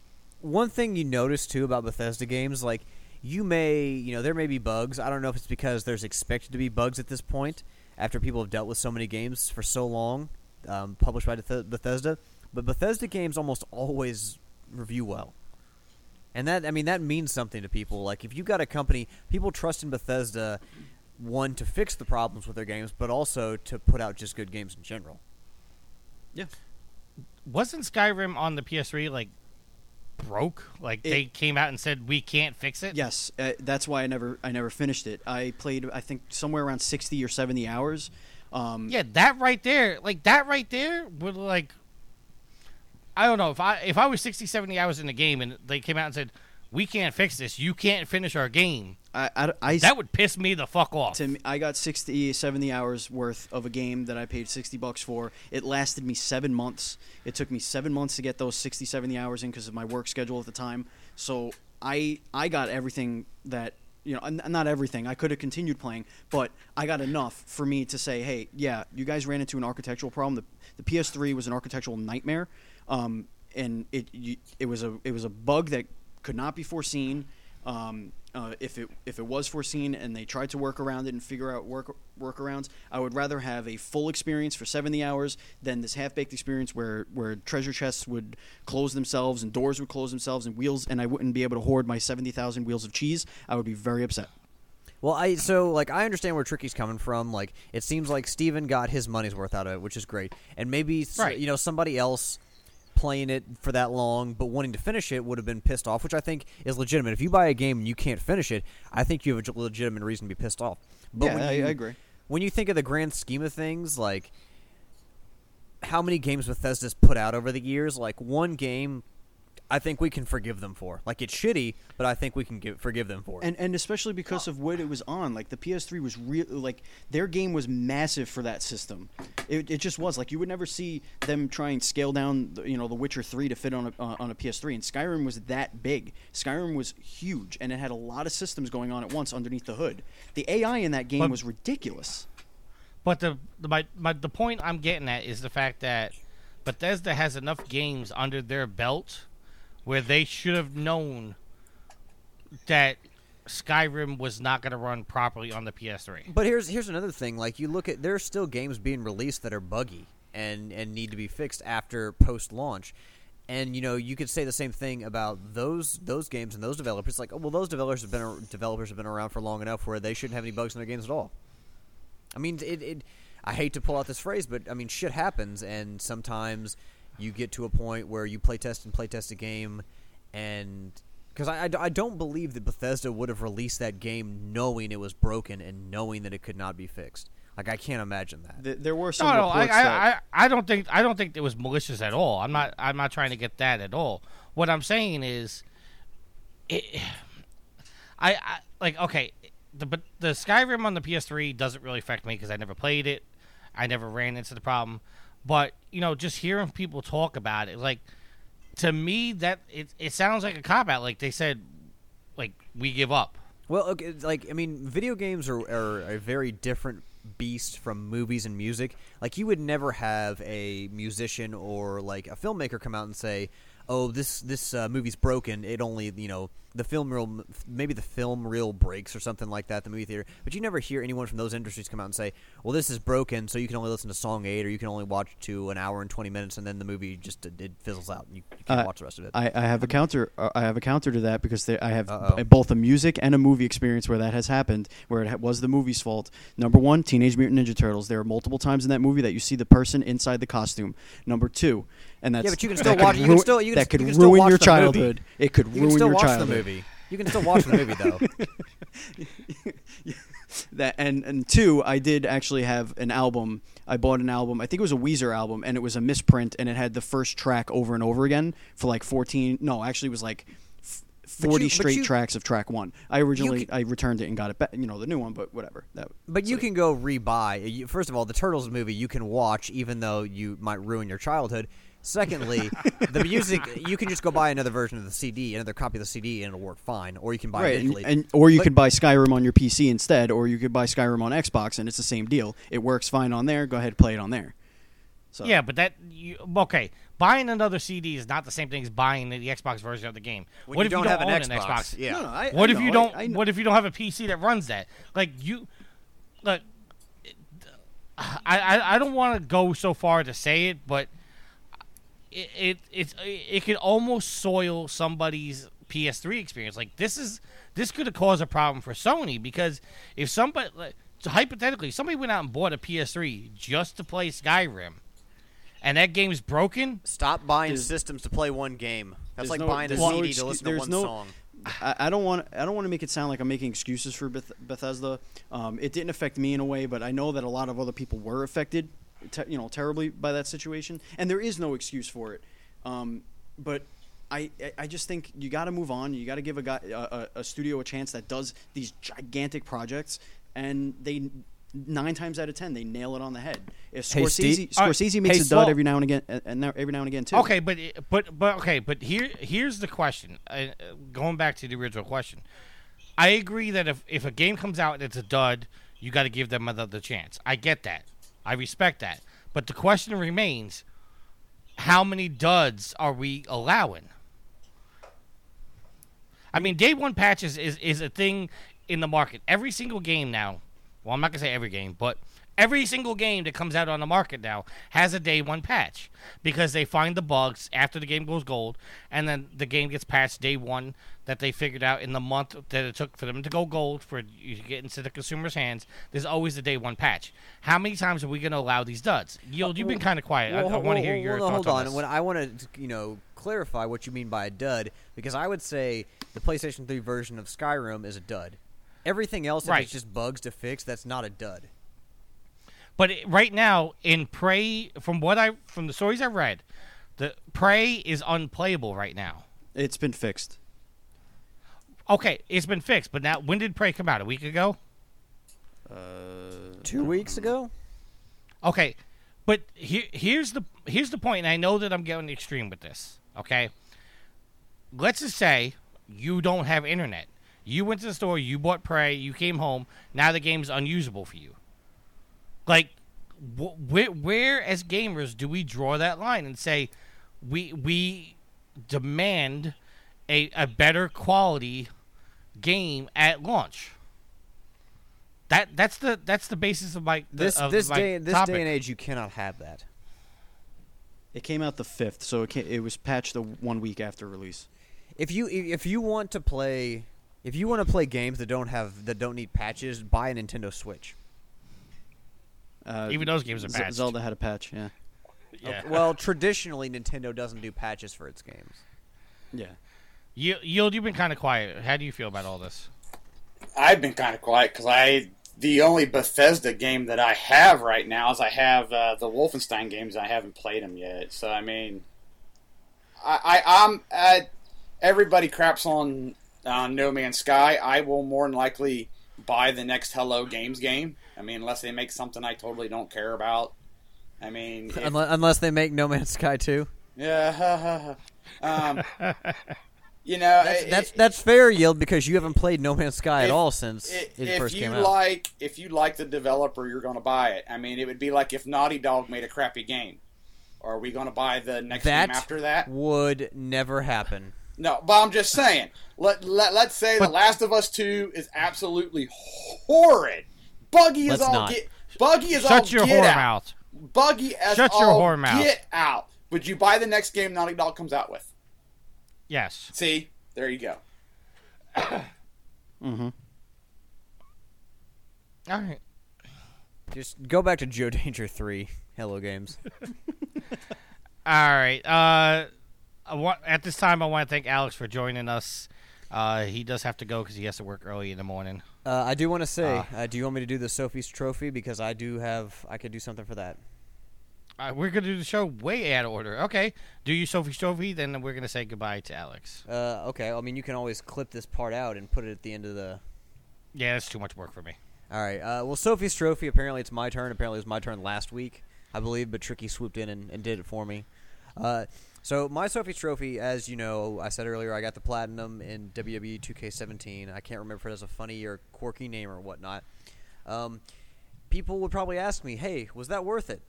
One thing you notice too about Bethesda games, like you may, you know, there may be bugs. I don't know if it's because there's expected to be bugs at this point after people have dealt with so many games for so long, um, published by Beth- Bethesda. But Bethesda games almost always review well, and that I mean that means something to people. Like if you've got a company, people trust in Bethesda, one to fix the problems with their games, but also to put out just good games in general. Yeah. Wasn't Skyrim on the PS3 like broke? Like It- they came out and said we can't fix it. Yes, uh, that's why I never I never finished it. I played I think somewhere around sixty or seventy hours. Um, Yeah, that right there, like that right there would like I don't know, if I if I was 60 70 hours in the game and they came out and said we can't fix this. You can't finish our game. I, I, I- That would piss me the fuck off. to me, I got 60, 70 hours worth of a game that I paid 60 bucks for. It lasted me seven months. It took me seven months to get those 60, 70 hours in because of my work schedule at the time. So I I got everything that, you know, not everything. I could have continued playing, but I got enough for me to say, hey, yeah, you guys ran into an architectural problem. The, the PS3 was an architectural nightmare. Um, and it you, it was a it was a bug that could not be foreseen. Um, uh, if it if it was foreseen and they tried to work around it and figure out work workarounds, I would rather have a full experience for 70 hours than this half baked experience where where treasure chests would close themselves and doors would close themselves and wheels and I wouldn't be able to hoard my 70,000 wheels of cheese. I would be very upset. Well, I so like I understand where Tricky's coming from. Like it seems like Steven got his money's worth out of it, which is great. And maybe s- Right. you know somebody else playing it for that long but wanting to finish it would have been pissed off, which I think is legitimate. If you buy a game and you can't finish it, I think you have a legitimate reason to be pissed off. But Yeah, when I- you- I agree. When you think of the grand scheme of things, like how many games Bethesda's put out over the years, like one game I think we can forgive them for. Like it's shitty, but I think we can give, forgive them for it. And and especially because of what it was on. Like the PS3 was real. Like their game was massive for that system. It, it just was. Like you would never see them try and scale down. the- You know, The Witcher 3 to fit on a uh, on a PS3. And Skyrim was that big. Skyrim was huge, and it had a lot of systems going on at once underneath the hood. The AI in that game But- was ridiculous. But the, the my, my the point I'm getting at is the fact that Bethesda has enough games under their belt where they should have known that Skyrim was not going to run properly on the PS3. But here's here's another thing. Like you look at there's still games being released that are buggy and and need to be fixed after post launch. And you know you could say the same thing about those those games and those developers. Like, oh, well, those developers have been developers have been around for long enough where they shouldn't have any bugs in their games at all. I mean, it, it. I hate to pull out this phrase, but I mean, shit happens, and sometimes you get to a point where you play test and play test a game, and because I, I, I don't believe that Bethesda would have released that game knowing it was broken and knowing that it could not be fixed. Like I can't imagine that. Th- there were some No, no, I, reports that I, I, I don't think I don't think it was malicious at all. I'm not I'm not trying to get that at all. What I'm saying is, it, I, I like okay, the but the Skyrim on the PS3 doesn't really affect me because I never played it. I never ran into the problem, but you know, just hearing people talk about it, like to me that it it sounds like a cop out. Like they said, like we give up. Well, okay, like I mean, video games are, are a very different beast from movies and music. Like you would never have a musician or like a filmmaker come out and say, oh, this this uh, movie's broken. It only you know the film reel, maybe the film reel breaks or something like that. The movie theater, but you never hear anyone from those industries come out and say, well, this is broken, so you can only listen to song eight, or you can only watch to an hour and twenty minutes, and then the movie just it, it fizzles out, and you, you can't Uh, watch the rest of it. I, I have a counter. Uh, I have a counter to that because there, I have b- both a music and a movie experience where that has happened, where it ha- was the movie's fault. Number one, Teenage Mutant Ninja Turtles. There are multiple times in that movie that you see the person inside the costume. Number two, and that's Yeah, but you can still watch- you can still- you can- that could you can ruin your the movie. childhood. It could you ruin can still your watch childhood. The movie. You can still watch the movie though. that and and two, I did actually have an album. I bought an album. I think it was a Weezer album, and it was a misprint, and it had the first track over and over again for like fourteen. No, actually, it was like f- But forty you- but straight you- tracks of track one. I originally can- I returned it and got it back. You know, the new one, but whatever. That But you can go rebuy. You- First of all, the Turtles movie you can watch, even though you might ruin your childhood. Secondly, the music you can just go buy another version of the CD, another copy of the CD, and it'll work fine. Or you can buy right, it digitally. and or you But- could buy Skyrim on your PC instead, or you could buy Skyrim on Xbox, and it's the same deal. It works fine on there. Go ahead, and play it on there. So Yeah, but that you, okay. Buying another CD is not the same thing as buying the, the Xbox version of the game. When what you if don't you don't have an own Xbox, Xbox? yeah. No, no, I- what I if you don't? I- I what if you don't have a PC that runs that? Like you, look, I I, I don't want to go so far to say it, but it it it's, it could almost soil somebody's PS3 experience. Like this is this could have caused a problem for Sony because if somebody like, so hypothetically somebody went out and bought a PS3 just to play Skyrim, and that game's broken. Stop buying There's- systems to play one game. That's like no- buying a there's no CD to listen to one no- song. I, I don't want I don't want to make it sound like I'm making excuses for Beth- Bethesda. Um, it didn't affect me in a way, but I know that a lot of other people were affected, te- you know, terribly by that situation, and there is no excuse for it. Um, but I I- just think you got to move on. You got to give a guy a, a, studio a chance that does these gigantic projects, and they. Nine times out of ten, they nail it on the head. If Hey, Scorsese, right. Scorsese makes Hey, a dud every now and again, and and every now and again too. Okay, but but but okay, but here here's the question. Uh, uh, going back to the original question, I agree that if if a game comes out and it's a dud, you got to give them another chance. I get that. I respect that. But the question remains: How many duds are we allowing? I mean, day one patches is is a thing in the market. Every single game now. Well, I'm not gonna say every game, but every single game that comes out on the market now has a day one patch because they find the bugs after the game goes gold, and then the game gets patched day one that they figured out in the month that it took for them to go gold for you to get into the consumer's hands. There's always a day one patch. How many times are we going to allow these duds? Yield, you've been kind of quiet. I, I want to well, hear well, your well, thoughts hold on on. When I want to, you know, clarify what you mean by a dud, because I would say the PlayStation 3 version of Skyrim is a dud. Everything else, if Right. it's just bugs to fix, that's not a dud. But it- right now, in Prey, from what I from the stories I've read, the Prey is unplayable right now. It's been fixed. Okay, it's been fixed, but now when did Prey come out? A week ago? Uh, Two weeks ago, Okay, but here, here's the here's the point, and I know that I'm getting extreme with this. Okay, let's just say you don't have internet. You went to the store, you bought Prey, you came home. Now the game's unusable for you. Like, wh- where, where as gamers do we draw that line and say we we demand a a better quality game at launch? That that's the that's the basis of my the- this of this my day this topic. day and age, you cannot have that. It came out the fifth, so it, ca it was patched the one week after release. If you if you want to play if you want to play games that don't have that don't need patches, buy a Nintendo Switch. Uh, Even those games are patched. Zelda had a patch, yeah, Yeah. Well, traditionally Nintendo doesn't do patches for its games. yeah. You, Yield, you've been kind of quiet. How do you feel about all this? I've been kind of quiet because I the only Bethesda game that I have right now is I have uh, the Wolfenstein games. I haven't played them yet, so I mean, I, I I'm uh, everybody craps on uh, No Man's Sky. I will more than likely buy the next Hello Games game. I mean, unless they make something I totally don't care about. I mean, if- Unless, they make No Man's Sky 2. yeah, um, you know, That's, it- that's that's fair, Yield, because you haven't played No Man's Sky at all since it if first you came out. like if you like the developer you're going to buy it i mean it would be like if naughty dog made a crappy game Or are we going to buy the next That game after that? would never happen. No, but I'm just saying. Let let let's say The Last of Us Two is absolutely horrid. Buggy is Let's all not. get. Buggy is all Shut your get whore out. mouth. Buggy as Shut your all whore mouth. get out. Would you buy the next game Naughty Dog comes out with? Yes. See, there you go. Mm-hmm. All right. Just go back to Joe Danger 3. Hello, games. All right. Uh, I want, at this time, I want to thank Alex for joining us. Uh, he does have to go because he has to work early in the morning. Uh, I do want to say, Uh. uh, do you want me to do the Sophie's Trophy? Because I do have, I could do something for that. Uh, we're gonna do the show way out of order. Okay. Do you Sophie's Trophy? Then we're gonna say goodbye to Alex. Uh, okay, I mean, you can always clip this part out and put it at the end of the. Yeah, that's too much work for me. All right. Uh, well, Sophie's Trophy. Apparently, it's my turn. Apparently, it was my turn last week, I believe. But Tricky swooped in and, and did it for me. So my Sophie's Trophy, as you know, I said earlier, I got the platinum in WWE 2K17. I can't remember if it has a funny or quirky name or whatnot. Um, people would probably ask me, "Hey, was that worth it?"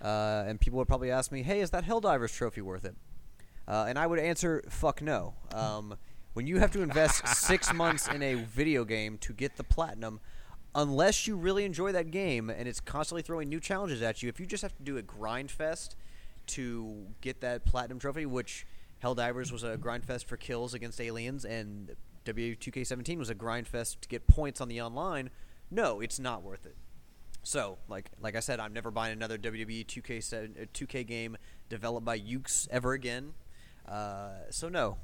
Uh, and people would probably ask me, "Hey, is that Helldivers Trophy worth it?" Uh, and I would answer, "Fuck no." Um, when you have to invest six months in a video game to get the platinum, unless you really enjoy that game and it's constantly throwing new challenges at you, if you just have to do a grind fest to get that platinum trophy, which Helldivers was a grind fest for kills against aliens, and W2K17 was a grind fest to get points on the online. No, it's not worth it. So, like like I said, I'm never buying another WWE 2K se- uh, 2K game developed by Yuke's ever again. Uh, so no,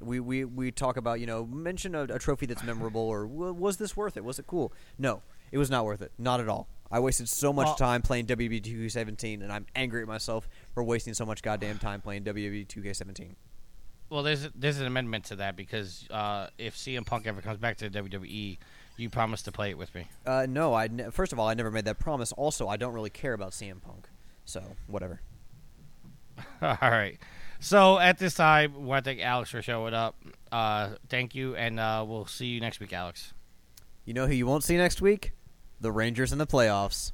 we, we we talk about you know mention a, a trophy that's memorable or "W- was this worth it? Was it cool? No, it was not worth it. Not at all. I wasted so much Well- time playing WWE 2K17, and I'm angry at myself for wasting so much goddamn time playing WWE 2K17. Well, there's there's an amendment to that because uh, if CM Punk ever comes back to the WWE, you promise to play it with me. Uh, no, I ne- first of all I never made that promise. Also, I don't really care about CM Punk, so whatever. All right. So at this time, we want to thank Alex for showing up. Uh, thank you, and uh, we'll see you next week, Alex. You know who you won't see next week? The Rangers in the playoffs.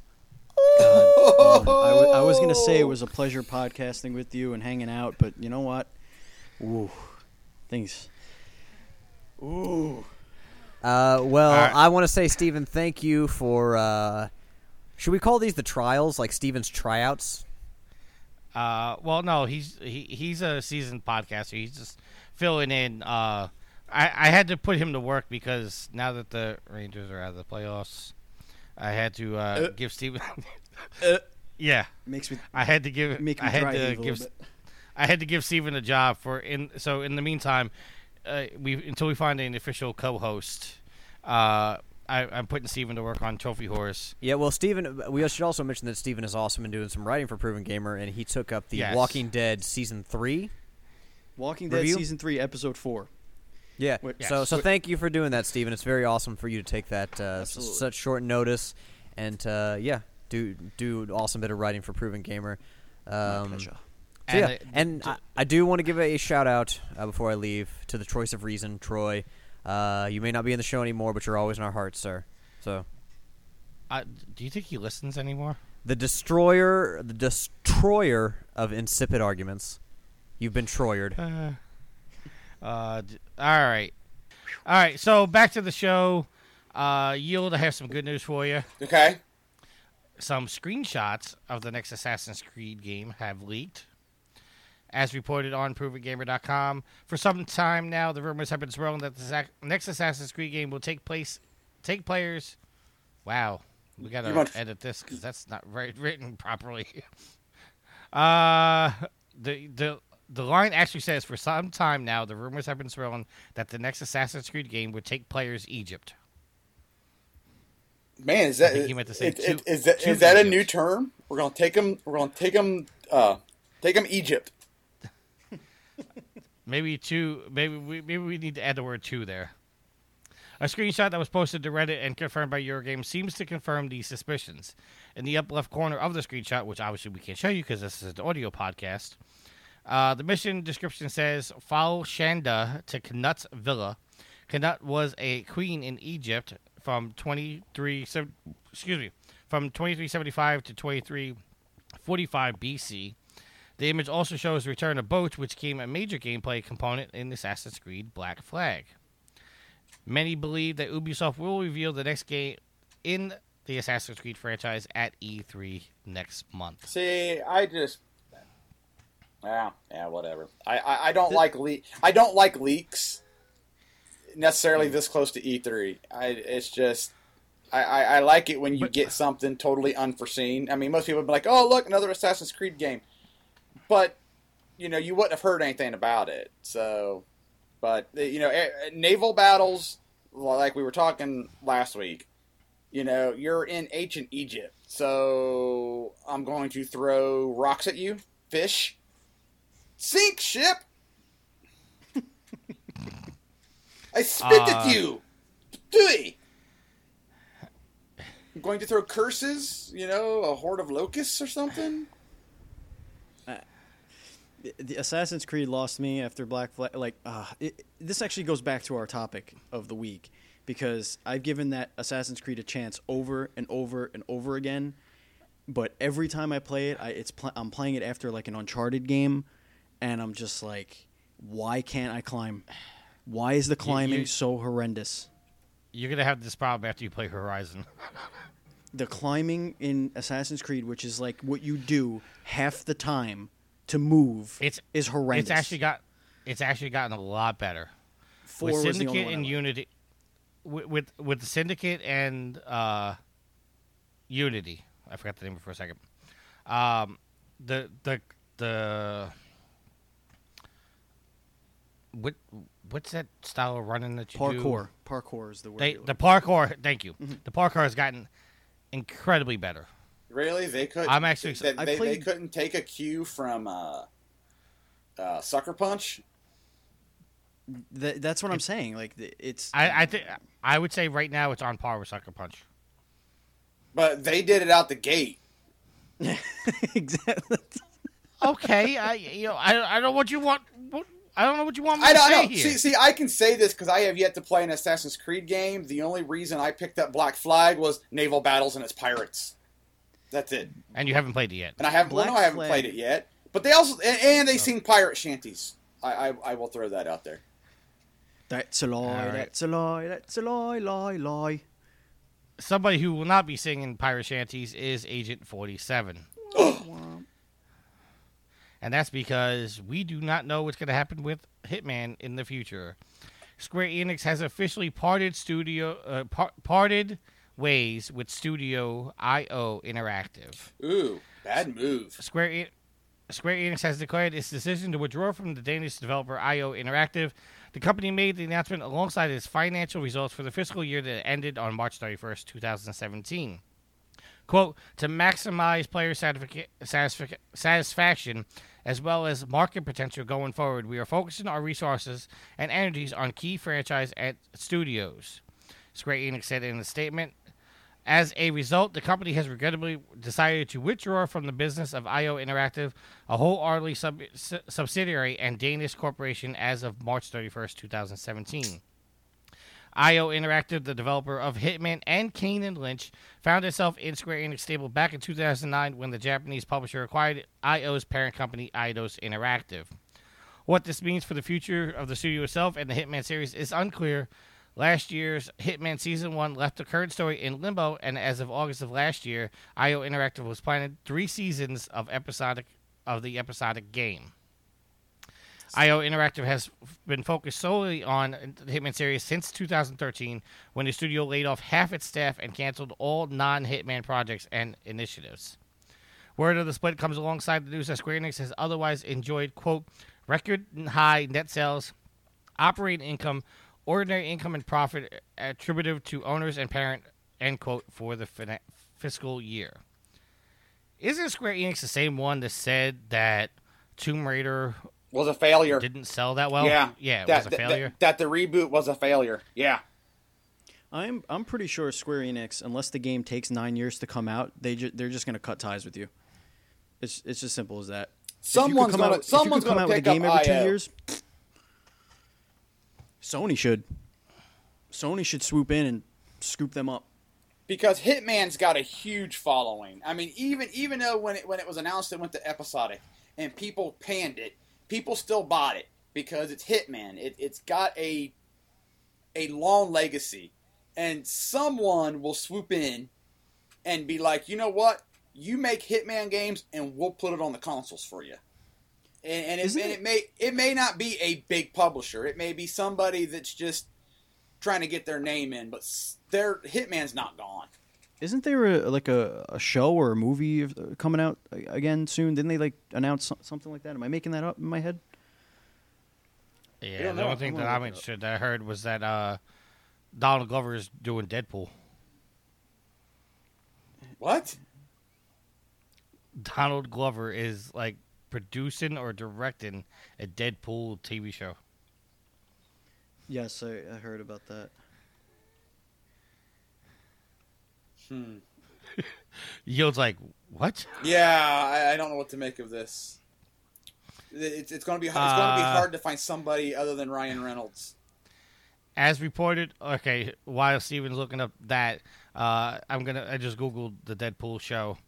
I wa- I was gonna say it was a pleasure podcasting with you and hanging out, but you know what? Ooh, things. Ooh. Uh, well, All right. I want to say, Steven, thank you for. Uh, should we call these the trials, like Steven's tryouts? Uh, well, no, he's he, he's a seasoned podcaster. He's just filling in. Uh, I I had to put him to work because now that the Rangers are out of the playoffs, I had to uh, Uh. give Steven. Uh. yeah, Makes me I had to give. make me I had to a give. I had to give Steven a job for in. So in the meantime, uh, we until we find an official co-host, uh, I, I'm putting Steven to work on Trophy Horse. Yeah, well, Steven, we should also mention that Steven is awesome and doing some writing for Proven Gamer, and he took up the Yes. Walking Dead season three. Walking Dead Review? season three, episode four. Yeah. Wait, So, yes. so thank you for doing that, Steven. It's very awesome for you to take that uh, s- such short notice, and uh, yeah, do do an awesome bit of writing for Proven Gamer. Um, pleasure. So yeah, it- and I, I do want to give a shout out uh, before I leave to the choice of reason, Troy. Uh, you may not be in the show anymore, but you're always in our hearts, sir. So Uh, do you think he listens anymore? the destroyer, the destroyer of insipid arguments. You've been troyered. Uh, all right, all right. So back to the show. Uh, Yield, I have some good news for you. Okay. Some screenshots of the next Assassin's Creed game have leaked. As reported on ProvenGamer.com, for some time now, the rumors have been swirling that the next Assassin's Creed game will take place, take players. Wow, we gotta want- edit this because that's not right, written properly. uh, the the the line actually says, "For some time now, the rumors have been swirling that the next Assassin's Creed game would take players Egypt." Man, is that he meant to say it- two- it- is that is that a new term? We're gonna take them. We're gonna take them. Uh, take them Egypt. Maybe two. Maybe we maybe we need to add the word two there. A screenshot that was posted to Reddit and confirmed by Eurogamer seems to confirm these suspicions. In the upper left corner of the screenshot, which obviously we can't show you because this is an audio podcast, uh, the mission description says: Follow Shanda to Knut's villa. Knut was a queen in Egypt from twenty three. Excuse me, from twenty three seventy five to twenty three forty five BC. The image also shows the return of boats, which became a major gameplay component in Assassin's Creed Black Flag. Many believe that Ubisoft will reveal the next game in the Assassin's Creed franchise at E3 next month. See, I just, yeah, yeah, whatever. I, I, I don't like le- I don't like leaks necessarily this close to E3. I, it's just, I, I, I like it when you But- get something totally unforeseen. I mean, most people would be like, "Oh, look, another Assassin's Creed game," but you know, you wouldn't have heard anything about it. So, but you know, eh, eh, naval battles, like we were talking last week, you know, you're in ancient Egypt, so I'm going to throw rocks at you, fish, sink ship. I spit Uh, at you, Dewey. I'm going to throw curses, you know, a horde of locusts or something. The- the Assassin's Creed lost me after Black Flag. Like, uh, it, this actually goes back to our topic of the week because I've given that Assassin's Creed a chance over and over and over again. But every time I play it, I, it's pl- I'm playing it after like an Uncharted game, and I'm just like, why can't I climb? Why is the climbing you- so horrendous? You're gonna have this problem after you play Horizon. The climbing in Assassin's Creed, which is like what you do half the time to move, It's is horrendous. It's actually got, it's actually gotten a lot better. Four with was the only Syndicate and. Unity, with, with with the Syndicate and uh, Unity. I forgot the name for a second. Um, the the the what what's that style of running that you do? Parkour. Parkour is the word. They, the parkour. Thank you. The parkour has gotten incredibly better. Really, they could. I'm actually- They, I they, they played- couldn't take a cue from uh, uh, Sucker Punch. Th- that's what I'm saying. Like it's. I I think I would say right now it's on par with Sucker Punch. But they did it out the gate. exactly. Okay, I you know I I don't know what you want. What, I don't know what you want me I to don't say know. here. See, see, I can say this because I have yet to play an Assassin's Creed game. The only reason I picked up Black Flag was naval battles and its pirates. That's it. and you haven't played it yet. And I haven't. Well, no, I haven't Flag- played it yet. But they also and, and they oh. sing pirate shanties. I, I I will throw that out there. That's a lie. All right. That's a lie. That's a lie. Lie. Lie. Somebody who will not be singing pirate shanties is Agent Forty Seven, and that's because we do not know what's going to happen with Hitman in the future. Square Enix has officially parted studio uh, par- parted ways with Studio IO Interactive. Ooh, bad move. Square Square Enix has declared its decision to withdraw from the Danish developer IO Interactive. The company made the announcement alongside its financial results for the fiscal year that ended on March 31st, 2017. Quote, to maximize player satisfaction as well as market potential going forward, we are focusing our resources and energies on key franchise studios. Square Enix said in a statement, as a result, the company has regrettably decided to withdraw from the business of IO Interactive, a wholeheartedly sub- subsidiary and Danish corporation as of March 31st, 2017. IO Interactive, the developer of Hitman and Kane and Lynch, found itself in Square Enix stable back in 2009 when the Japanese publisher acquired IO's parent company, Eidos Interactive. What this means for the future of the studio itself and the Hitman series is unclear. Last year's Hitman Season 1 left the current story in limbo, and as of August of last year, IO Interactive was planning three seasons of episodic of the episodic game. IO Interactive has been focused solely on the Hitman series since 2013, when the studio laid off half its staff and canceled all non-Hitman projects and initiatives. Word of the split comes alongside the news that Square Enix has otherwise enjoyed, quote, record high net sales, operating income, ordinary income, and profit attributed to owners and parent, end quote, for the fina- fiscal year. Isn't Square Enix the same one that said that Tomb Raider Was a failure. didn't sell that well? yeah, Yeah, it that, was a that- failure. That, the reboot was a failure. Yeah. I'm I'm pretty sure Square Enix, unless the game takes nine years to come out, they ju- they're just gonna cut ties with you. It's it's as simple as that. If you could Someone's come gonna out, if you could someone's come gonna out with a game every two years. Sony should. Sony should swoop in and scoop them up. because Hitman's got a huge following. I mean, even even though when it when it was announced it went to episodic, and people panned it, people still bought it because it's Hitman. It, it's got a a long legacy, and someone will swoop in and be like, you know what? You make Hitman games, and we'll put it on the consoles for you. And, and, it, and it- it may it may not be a big publisher. It may be somebody that's just trying to get their name in, but their Hitman's not gone. Isn't there a, like a, a show or a movie uh, coming out again soon? Didn't they like announce something like that? Am I making that up in my head? Yeah, don't the know. only thing that I'm look it up. interested that I heard was that uh, Donald Glover is doing Deadpool. What? Donald Glover is like producing or directing a Deadpool TV show. Yes, I, I heard about that. Hmm. Yield's like, what? Yeah, I, I don't know what to make of this. It's, it's going to be it's going to be Uh, hard to find somebody other than Ryan Reynolds. As reported, okay, while Steven's looking up that, uh, I'm gonna I just googled the Deadpool show.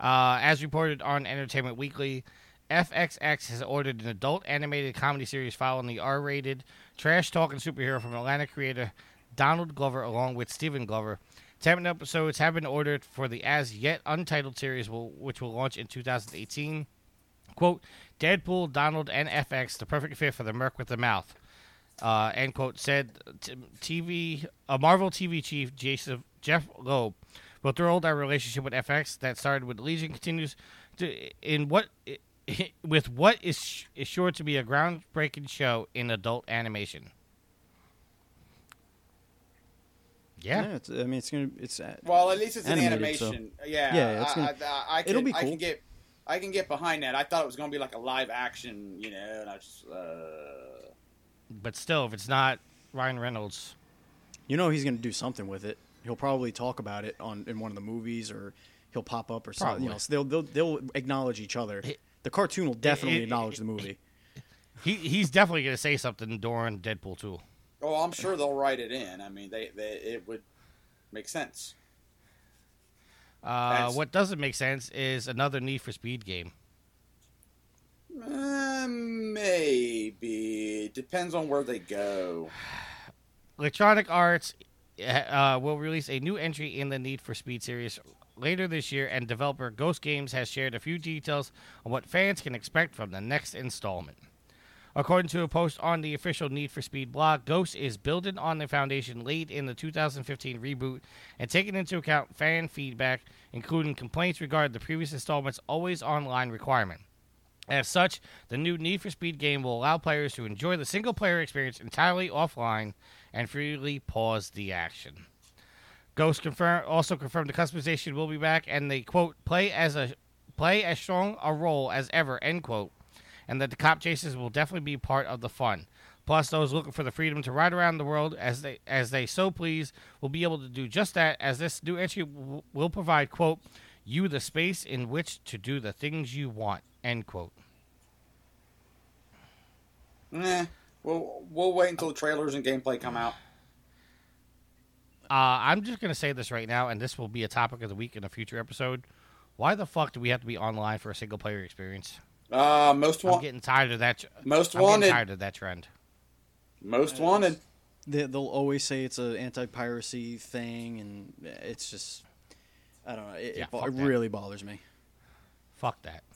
Uh, as reported on Entertainment Weekly, FXX has ordered an adult animated comedy series following the R-rated trash talking superhero from Atlanta creator Donald Glover, along with Stephen Glover. Seven episodes have been ordered for the as yet untitled series, will, which will launch in 2018. Quote: Deadpool, Donald, and FX, the perfect fit for the Merc with the mouth uh, end quote said TV a Marvel TV chief Jason Jeph Loeb will throw our relationship with FX that started with Legion continues to in what with what is is sure to be a groundbreaking show in adult animation. Yeah, it's, I mean, it's gonna it's uh, Well, at least it's an Animated, so- animation. Yeah, Yeah, it's I, gonna- I, I, can, it'll be cool. I can get I can get behind that. I thought it was going to be like a live action, you know, and I just uh, but still, if it's not Ryan Reynolds, you know he's gonna do something with it. He'll probably talk about it on in one of the movies, or he'll pop up or something. You Probably. know, so they'll, they'll they'll acknowledge each other. It- The cartoon will definitely it- acknowledge the movie. he he's definitely gonna say something during Deadpool too. Oh, I'm sure they'll write it in. I mean, they, they it would make sense. Uh, what doesn't make sense is another Need for Speed game. Uh, maybe depends on where they go. Electronic Arts uh, will release a new entry in the Need for Speed series later this year, and developer Ghost Games has shared a few details on what fans can expect from the next installment. According to a post on the official Need for Speed blog, Ghost is building on the foundation laid in the 2015 reboot and taking into account fan feedback, including complaints regarding the previous installment's always online requirement. As such, the new Need for Speed game will allow players to enjoy the single player experience entirely offline and freely pause the action. Ghost confirm, also confirmed the customization will be back and they quote play as a play as strong a role as ever end quote and that the cop chases will definitely be part of the fun. Plus, those looking for the freedom to ride around the world as they as they so please will be able to do just that. As this new entry w- will provide quote you the space in which to do the things you want end quote. Eh, we'll we'll wait until the trailers and gameplay come out. Uh, I'm just gonna say this right now, and this will be a topic of the week in a future episode. Why the fuck do we have to be online for a single player experience? Uh, most I'm getting tired of that. tr- most I'm getting wanted, tired of that trend. most wanted. They, they'll always say it's an anti-piracy thing, and it's just I don't know. It, Yeah, it, bo- it really bothers me. Fuck that.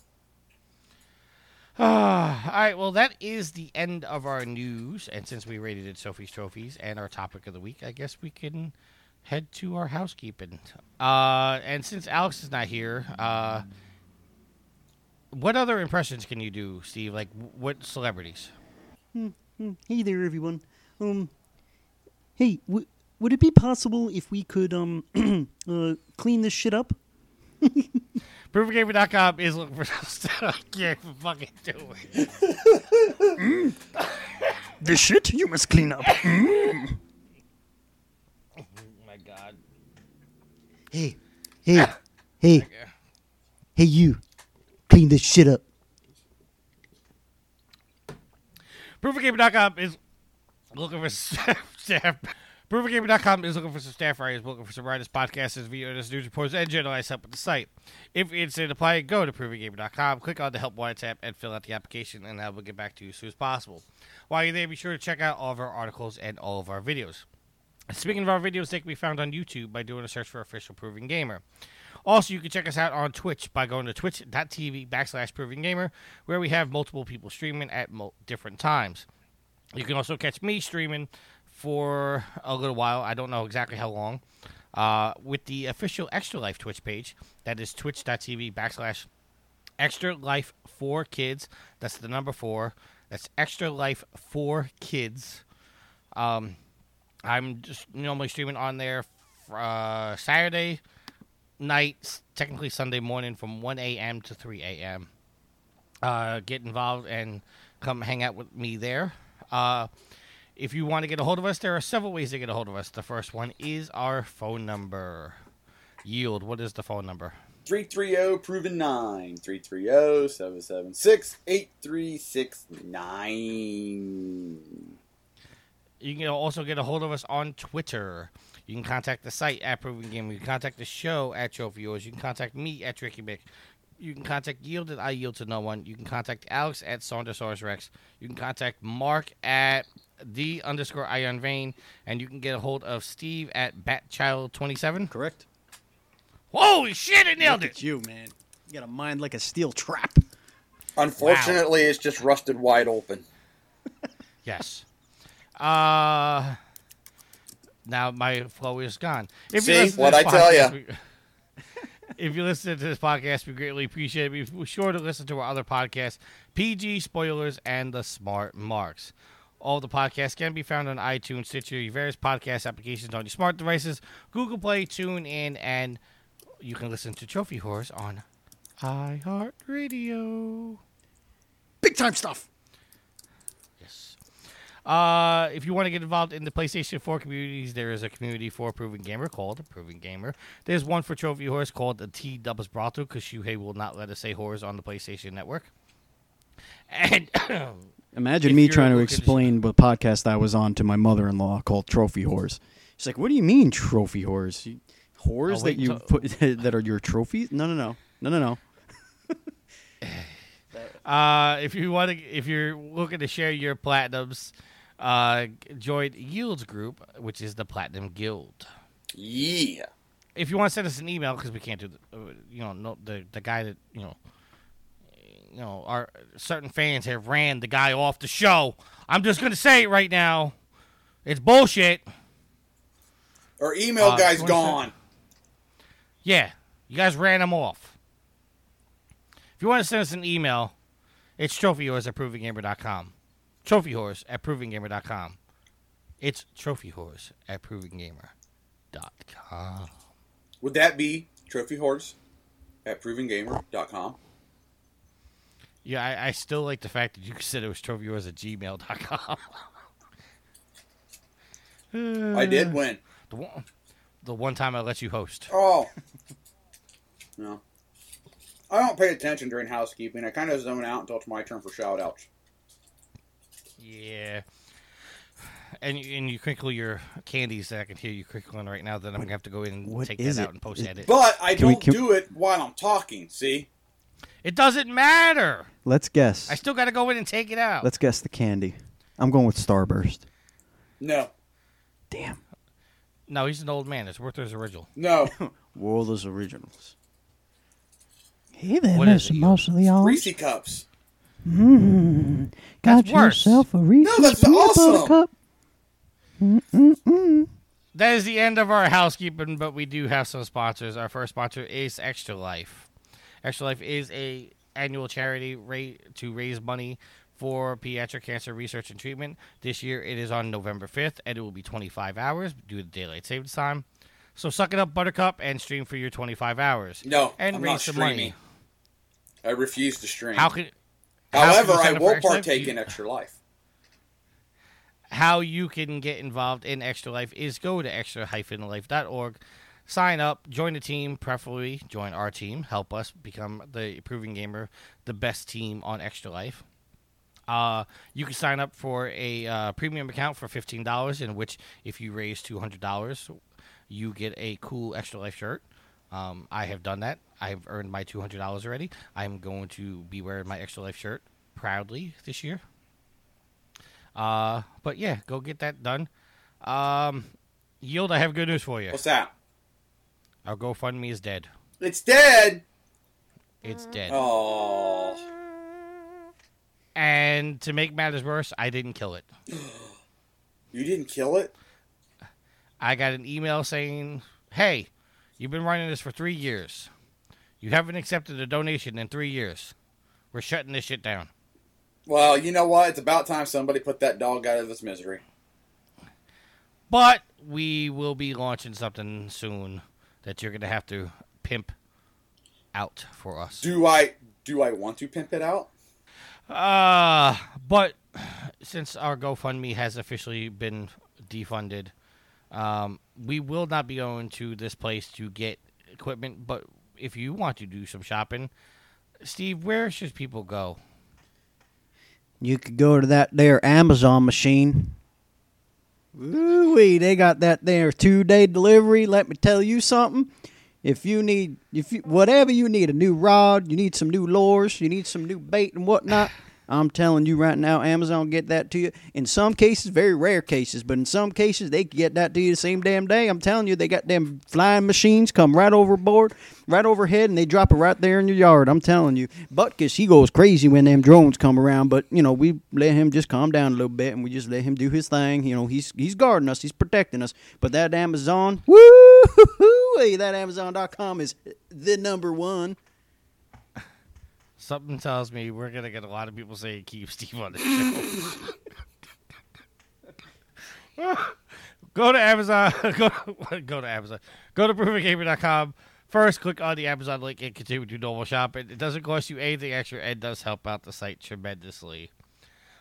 Ah, all right, well, that is the end of our news. And since we rated it Sophie's Trophies and our topic of the week, I guess we can head to our housekeeping. Uh, and since Alex is not here, uh, what other impressions can you do, Steve? Like, what celebrities? Hey there, everyone. Um, hey, w- would it be possible if we could um uh, clean this shit up? Proofgamer.com is looking for I can't fucking do it. This shit you must clean up. Oh my god. hey, hey, hey, hey, you, clean this shit up. Proofgamer.com is looking for staff. ProvenGamer.com is looking for some staff writers, looking for some writers, podcasters, video news reporters, and generalized help with the site. If you're interested in applying, go to ProvenGamer.com, click on the Help Wanted tab, and fill out the application, and I will get back to you as soon as possible. While you're there, be sure to check out all of our articles and all of our videos. Speaking of our videos, they can be found on YouTube by doing a search for Official Proving Gamer. Also, you can check us out on Twitch by going to twitch.tv backslash Proving Gamer, where we have multiple people streaming at mo- different times. You can also catch me streaming for a little while. I don't know exactly how long. Uh, with the official Extra Life Twitch page, that is twitch.tv backslash Extra Life for Kids. That's the number four. That's Extra Life for Kids. Um, I'm just normally streaming on there uh, Saturday night, technically Sunday morning from 1 a.m. to 3 a.m. Uh, get involved and come hang out with me there. Uh, if you want to get a hold of us, there are several ways to get a hold of us. The first one is our phone number. Yield, what is the phone number? 330 proven 9 330 776 8369 You can also get a hold of us on Twitter. You can contact the site at Proven Game. You can contact the show at Trophy Yours. You can contact me at Tricky Mick. You can contact Yield at I Yield to No One. You can contact Alex at Saundersaurus Rex. You can contact Mark at the underscore Iron Vein. And you can get a hold of Steve at Batchild27. Correct. Holy shit, it nailed Look it! at you, man. You got a mind like a steel trap. Unfortunately, it's just rusted wide open. Yes. Uh, now my flow is gone. If See? this I tell we- if you listen to this podcast, we greatly appreciate it. Be sure to listen to our other podcasts, PG Spoilers and The Smart Marks. All the podcasts can be found on iTunes, Stitcher, your various podcast applications on your smart devices, Google Play, TuneIn, and you can listen to Trophy Horse on iHeartRadio. Big time stuff. Uh, if you want to get involved in the PlayStation 4 communities, there is a community for Proven Gamer called Proven Gamer. There's one for Trophy Horse called the T Doubles Brothel because Shuhei will not let us say horrors on the PlayStation Network. And Imagine me trying to explain the podcast I was on to my mother-in-law called Trophy Whores. She's like, "What do you mean trophy whores? You- Whores Oh, wait that you put that are your trophies? No, no, no, no, no, no. uh, if you want to, if you're looking to share your platinums, uh, join Yields Group, which is the Platinum Guild. Yeah. if you want to send us an email because we can't do the, uh, you know no, the the guy that you know you know our certain fans have ran the guy off the show i'm just gonna say it right now it's bullshit Our email Uh, guy's gone. yeah you guys ran him off if you want to send us an email it's trophyhorse at provinggamer.com trophyhorse at provinggamer.com it's trophyhorse at provinggamer.com Would that be Trophy Horse at provengamer.com? Yeah, I, I still like the fact that you said it was trophyyours at gmail.com. I did win. the, one, the one time I let you host. Oh. no. I don't pay attention during housekeeping. I kind of zone out until it's my turn for shout outs. Yeah. And you, and you crinkle your candies that I can hear you crinkling right now. Then I'm gonna have to go in and What take is that it? out and post Is- edit. But I Can we- don't can- do it while I'm talking, see? It doesn't matter. Let's guess. I still got to go in and take it out. Let's guess the candy. I'm going with Starburst. No. Damn. no, he's an old man. It's worth Werther's original. No. Werther's Originals. Hey there, What is Mr. it, you- Mosley. Got Reese cups. Mm-hmm. That's worse. yourself a Reese's No, that's peanut awesome. butter cup. That is the end of our housekeeping, but we do have some sponsors. Our first sponsor is Extra Life. Extra Life is a annual charity rate to raise money for pediatric cancer research and treatment. This year it is on November 5th, and it will be 25 hours due to daylight savings time. So suck it up, Buttercup, and stream for your 25 hours. No, and I'm raise not some streaming. money. I refuse to stream. How can how can However, I sign up for will partake You- in Extra Life. how you can get involved in Extra Life is go to extra-life.org, sign up, join the team, preferably join our team, help us become the Proving Gamer, the best team on Extra Life. Uh, you can sign up for a uh, premium account for fifteen dollars, in which if you raise two hundred dollars, you get a cool extra life shirt. Um, I have done that. I've earned my two hundred dollars already. I'm going to be wearing my extra life shirt proudly this year. Uh, but yeah, go get that done. Um, Yield, I have good news for you. What's that? Our GoFundMe is dead. It's dead. It's dead. Oh, And to make matters worse, I didn't kill it. you didn't kill it. I got an email saying, "Hey, you've been running this for three years. You haven't accepted a donation in three years. We're shutting this shit down." Well, you know what? It's about time somebody put that dog out of its misery. But we will be launching something soon that you're gonna have to pimp out for us. Do I do I want to pimp it out? Uh, but since our GoFundMe has officially been defunded, um, we will not be going to this place to get equipment. But if you want to do some shopping, Steve, where should people go? You could go to that there Amazon machine. Ooh they got that there two day delivery. Let me tell you something. If you need, if you whatever you need, a new rod, you need some new lures, you need some new bait and whatnot. I'm telling you right now, Amazon get that to you. In some cases, very rare cases, but in some cases, they can get that to you the same damn day. I'm telling you, they got them flying machines come right overboard, right overhead, and they drop it right there in your yard. I'm telling you, Butkus, he goes crazy when them drones come around, but you know we let him just calm down a little bit, and we just let him do his thing. You know, he's he's guarding us, he's protecting us. But that Amazon, woo, hey, that Amazon.com is the number one. Something tells me we're gonna get a lot of people saying keep Steve on the show. go to Amazon. Go, go to Amazon. Go to provengamer.com. First, click on the Amazon link and continue to normal shopping. It doesn't cost you anything extra and does help out the site tremendously.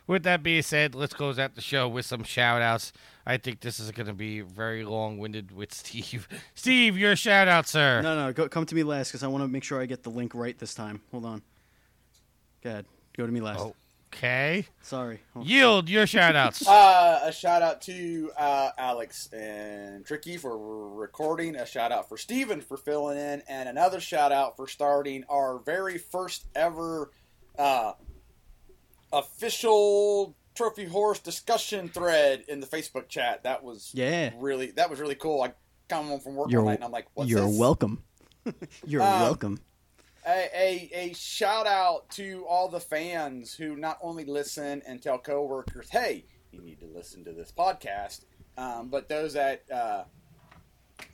With that being said, let's close out the show with some shout outs. I think this is going to be very long winded with Steve. Steve, your shout out, sir. No, no, go, come to me last because I want to make sure I get the link right this time. Hold on. Go ahead. Go to me last. Okay. Sorry. Hold- Yield, your shout outs. Uh, a shout out to uh, Alex and Tricky for recording. A shout out for Steven for filling in, and another shout out for starting our very first ever uh, official Trophy Wars discussion thread in the Facebook chat. That was Yeah. really that was really cool. I come home from work You're- one night and I'm like, What's You're this? welcome. You're Um, welcome. A, a, a shout out to all the fans who not only listen and tell coworkers, hey, you need to listen to this podcast, um, but those that uh,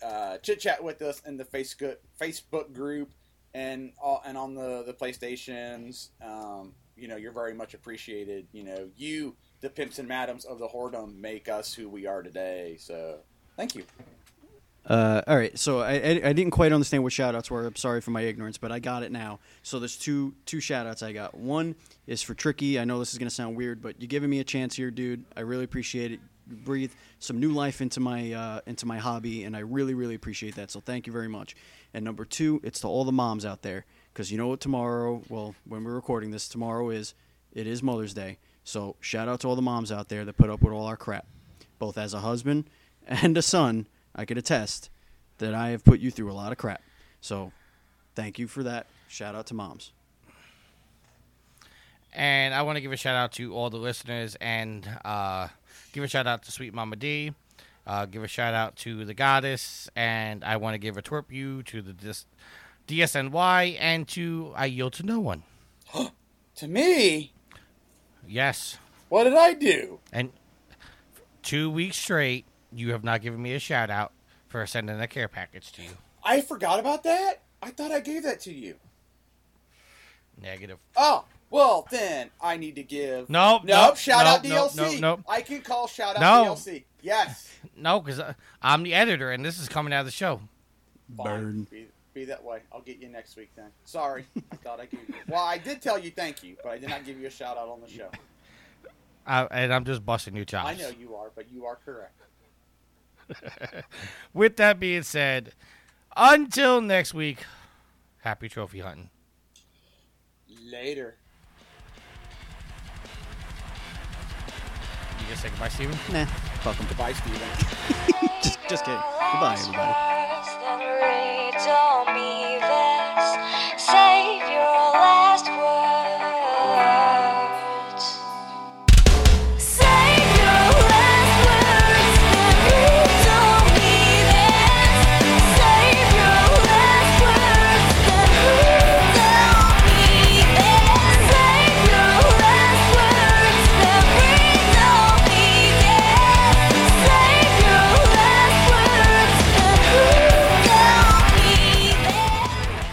uh, chit chat with us in the Facebook Facebook group and all, and on the the PlayStations. Um, you know, you're very much appreciated. You know, you, the pimps and madams of the whoredom, make us who we are today. So, thank you. Uh, all right, so I, I, didn't quite understand what shoutouts were. I'm sorry for my ignorance, but I got it now. So there's two two shoutouts I got. One is for Tricky. I know this is gonna sound weird, but you're giving me a chance here, dude. I really appreciate it. You breathe some new life into my uh, into my hobby, and I really really appreciate that. So thank you very much. And number two, it's to all the moms out there, because you know what tomorrow. Well, when we're recording this, tomorrow is it is Mother's Day. So shout out to all the moms out there that put up with all our crap, both as a husband and a son. I could attest that I have put you through a lot of crap. So, thank you for that. Shout out to moms. And I want to give a shout out to all the listeners and uh, give a shout out to Sweet Mama D. Uh, give a shout out to the goddess. And I want to give a twerp you to the dis- DSNY and to I Yield to No One. To me, Yes. what did I do? And two weeks straight, you have not given me a shout out for sending a care package to you. I forgot about that. I thought I gave that to you. Negative. Oh, well then I need to give. Nope, Nope. nope, shout nope, out nope, DLC. nope, nope. I can call shout out No. DLC. Yes. No, because I'm the editor and this is coming out of the show. Fine. Burn. Be, be that way. I'll get you next week then. Sorry. I thought I gave you. Well, I did tell you thank you, but I did not give you a shout out on the show. Uh, and I'm just busting your chops. I know you are, but you are correct. With that being said, until next week, happy trophy hunting. Later. You gonna say goodbye, Steven? Nah, fuck 'em. Goodbye, Steven. just, just kidding. Goodbye, everybody.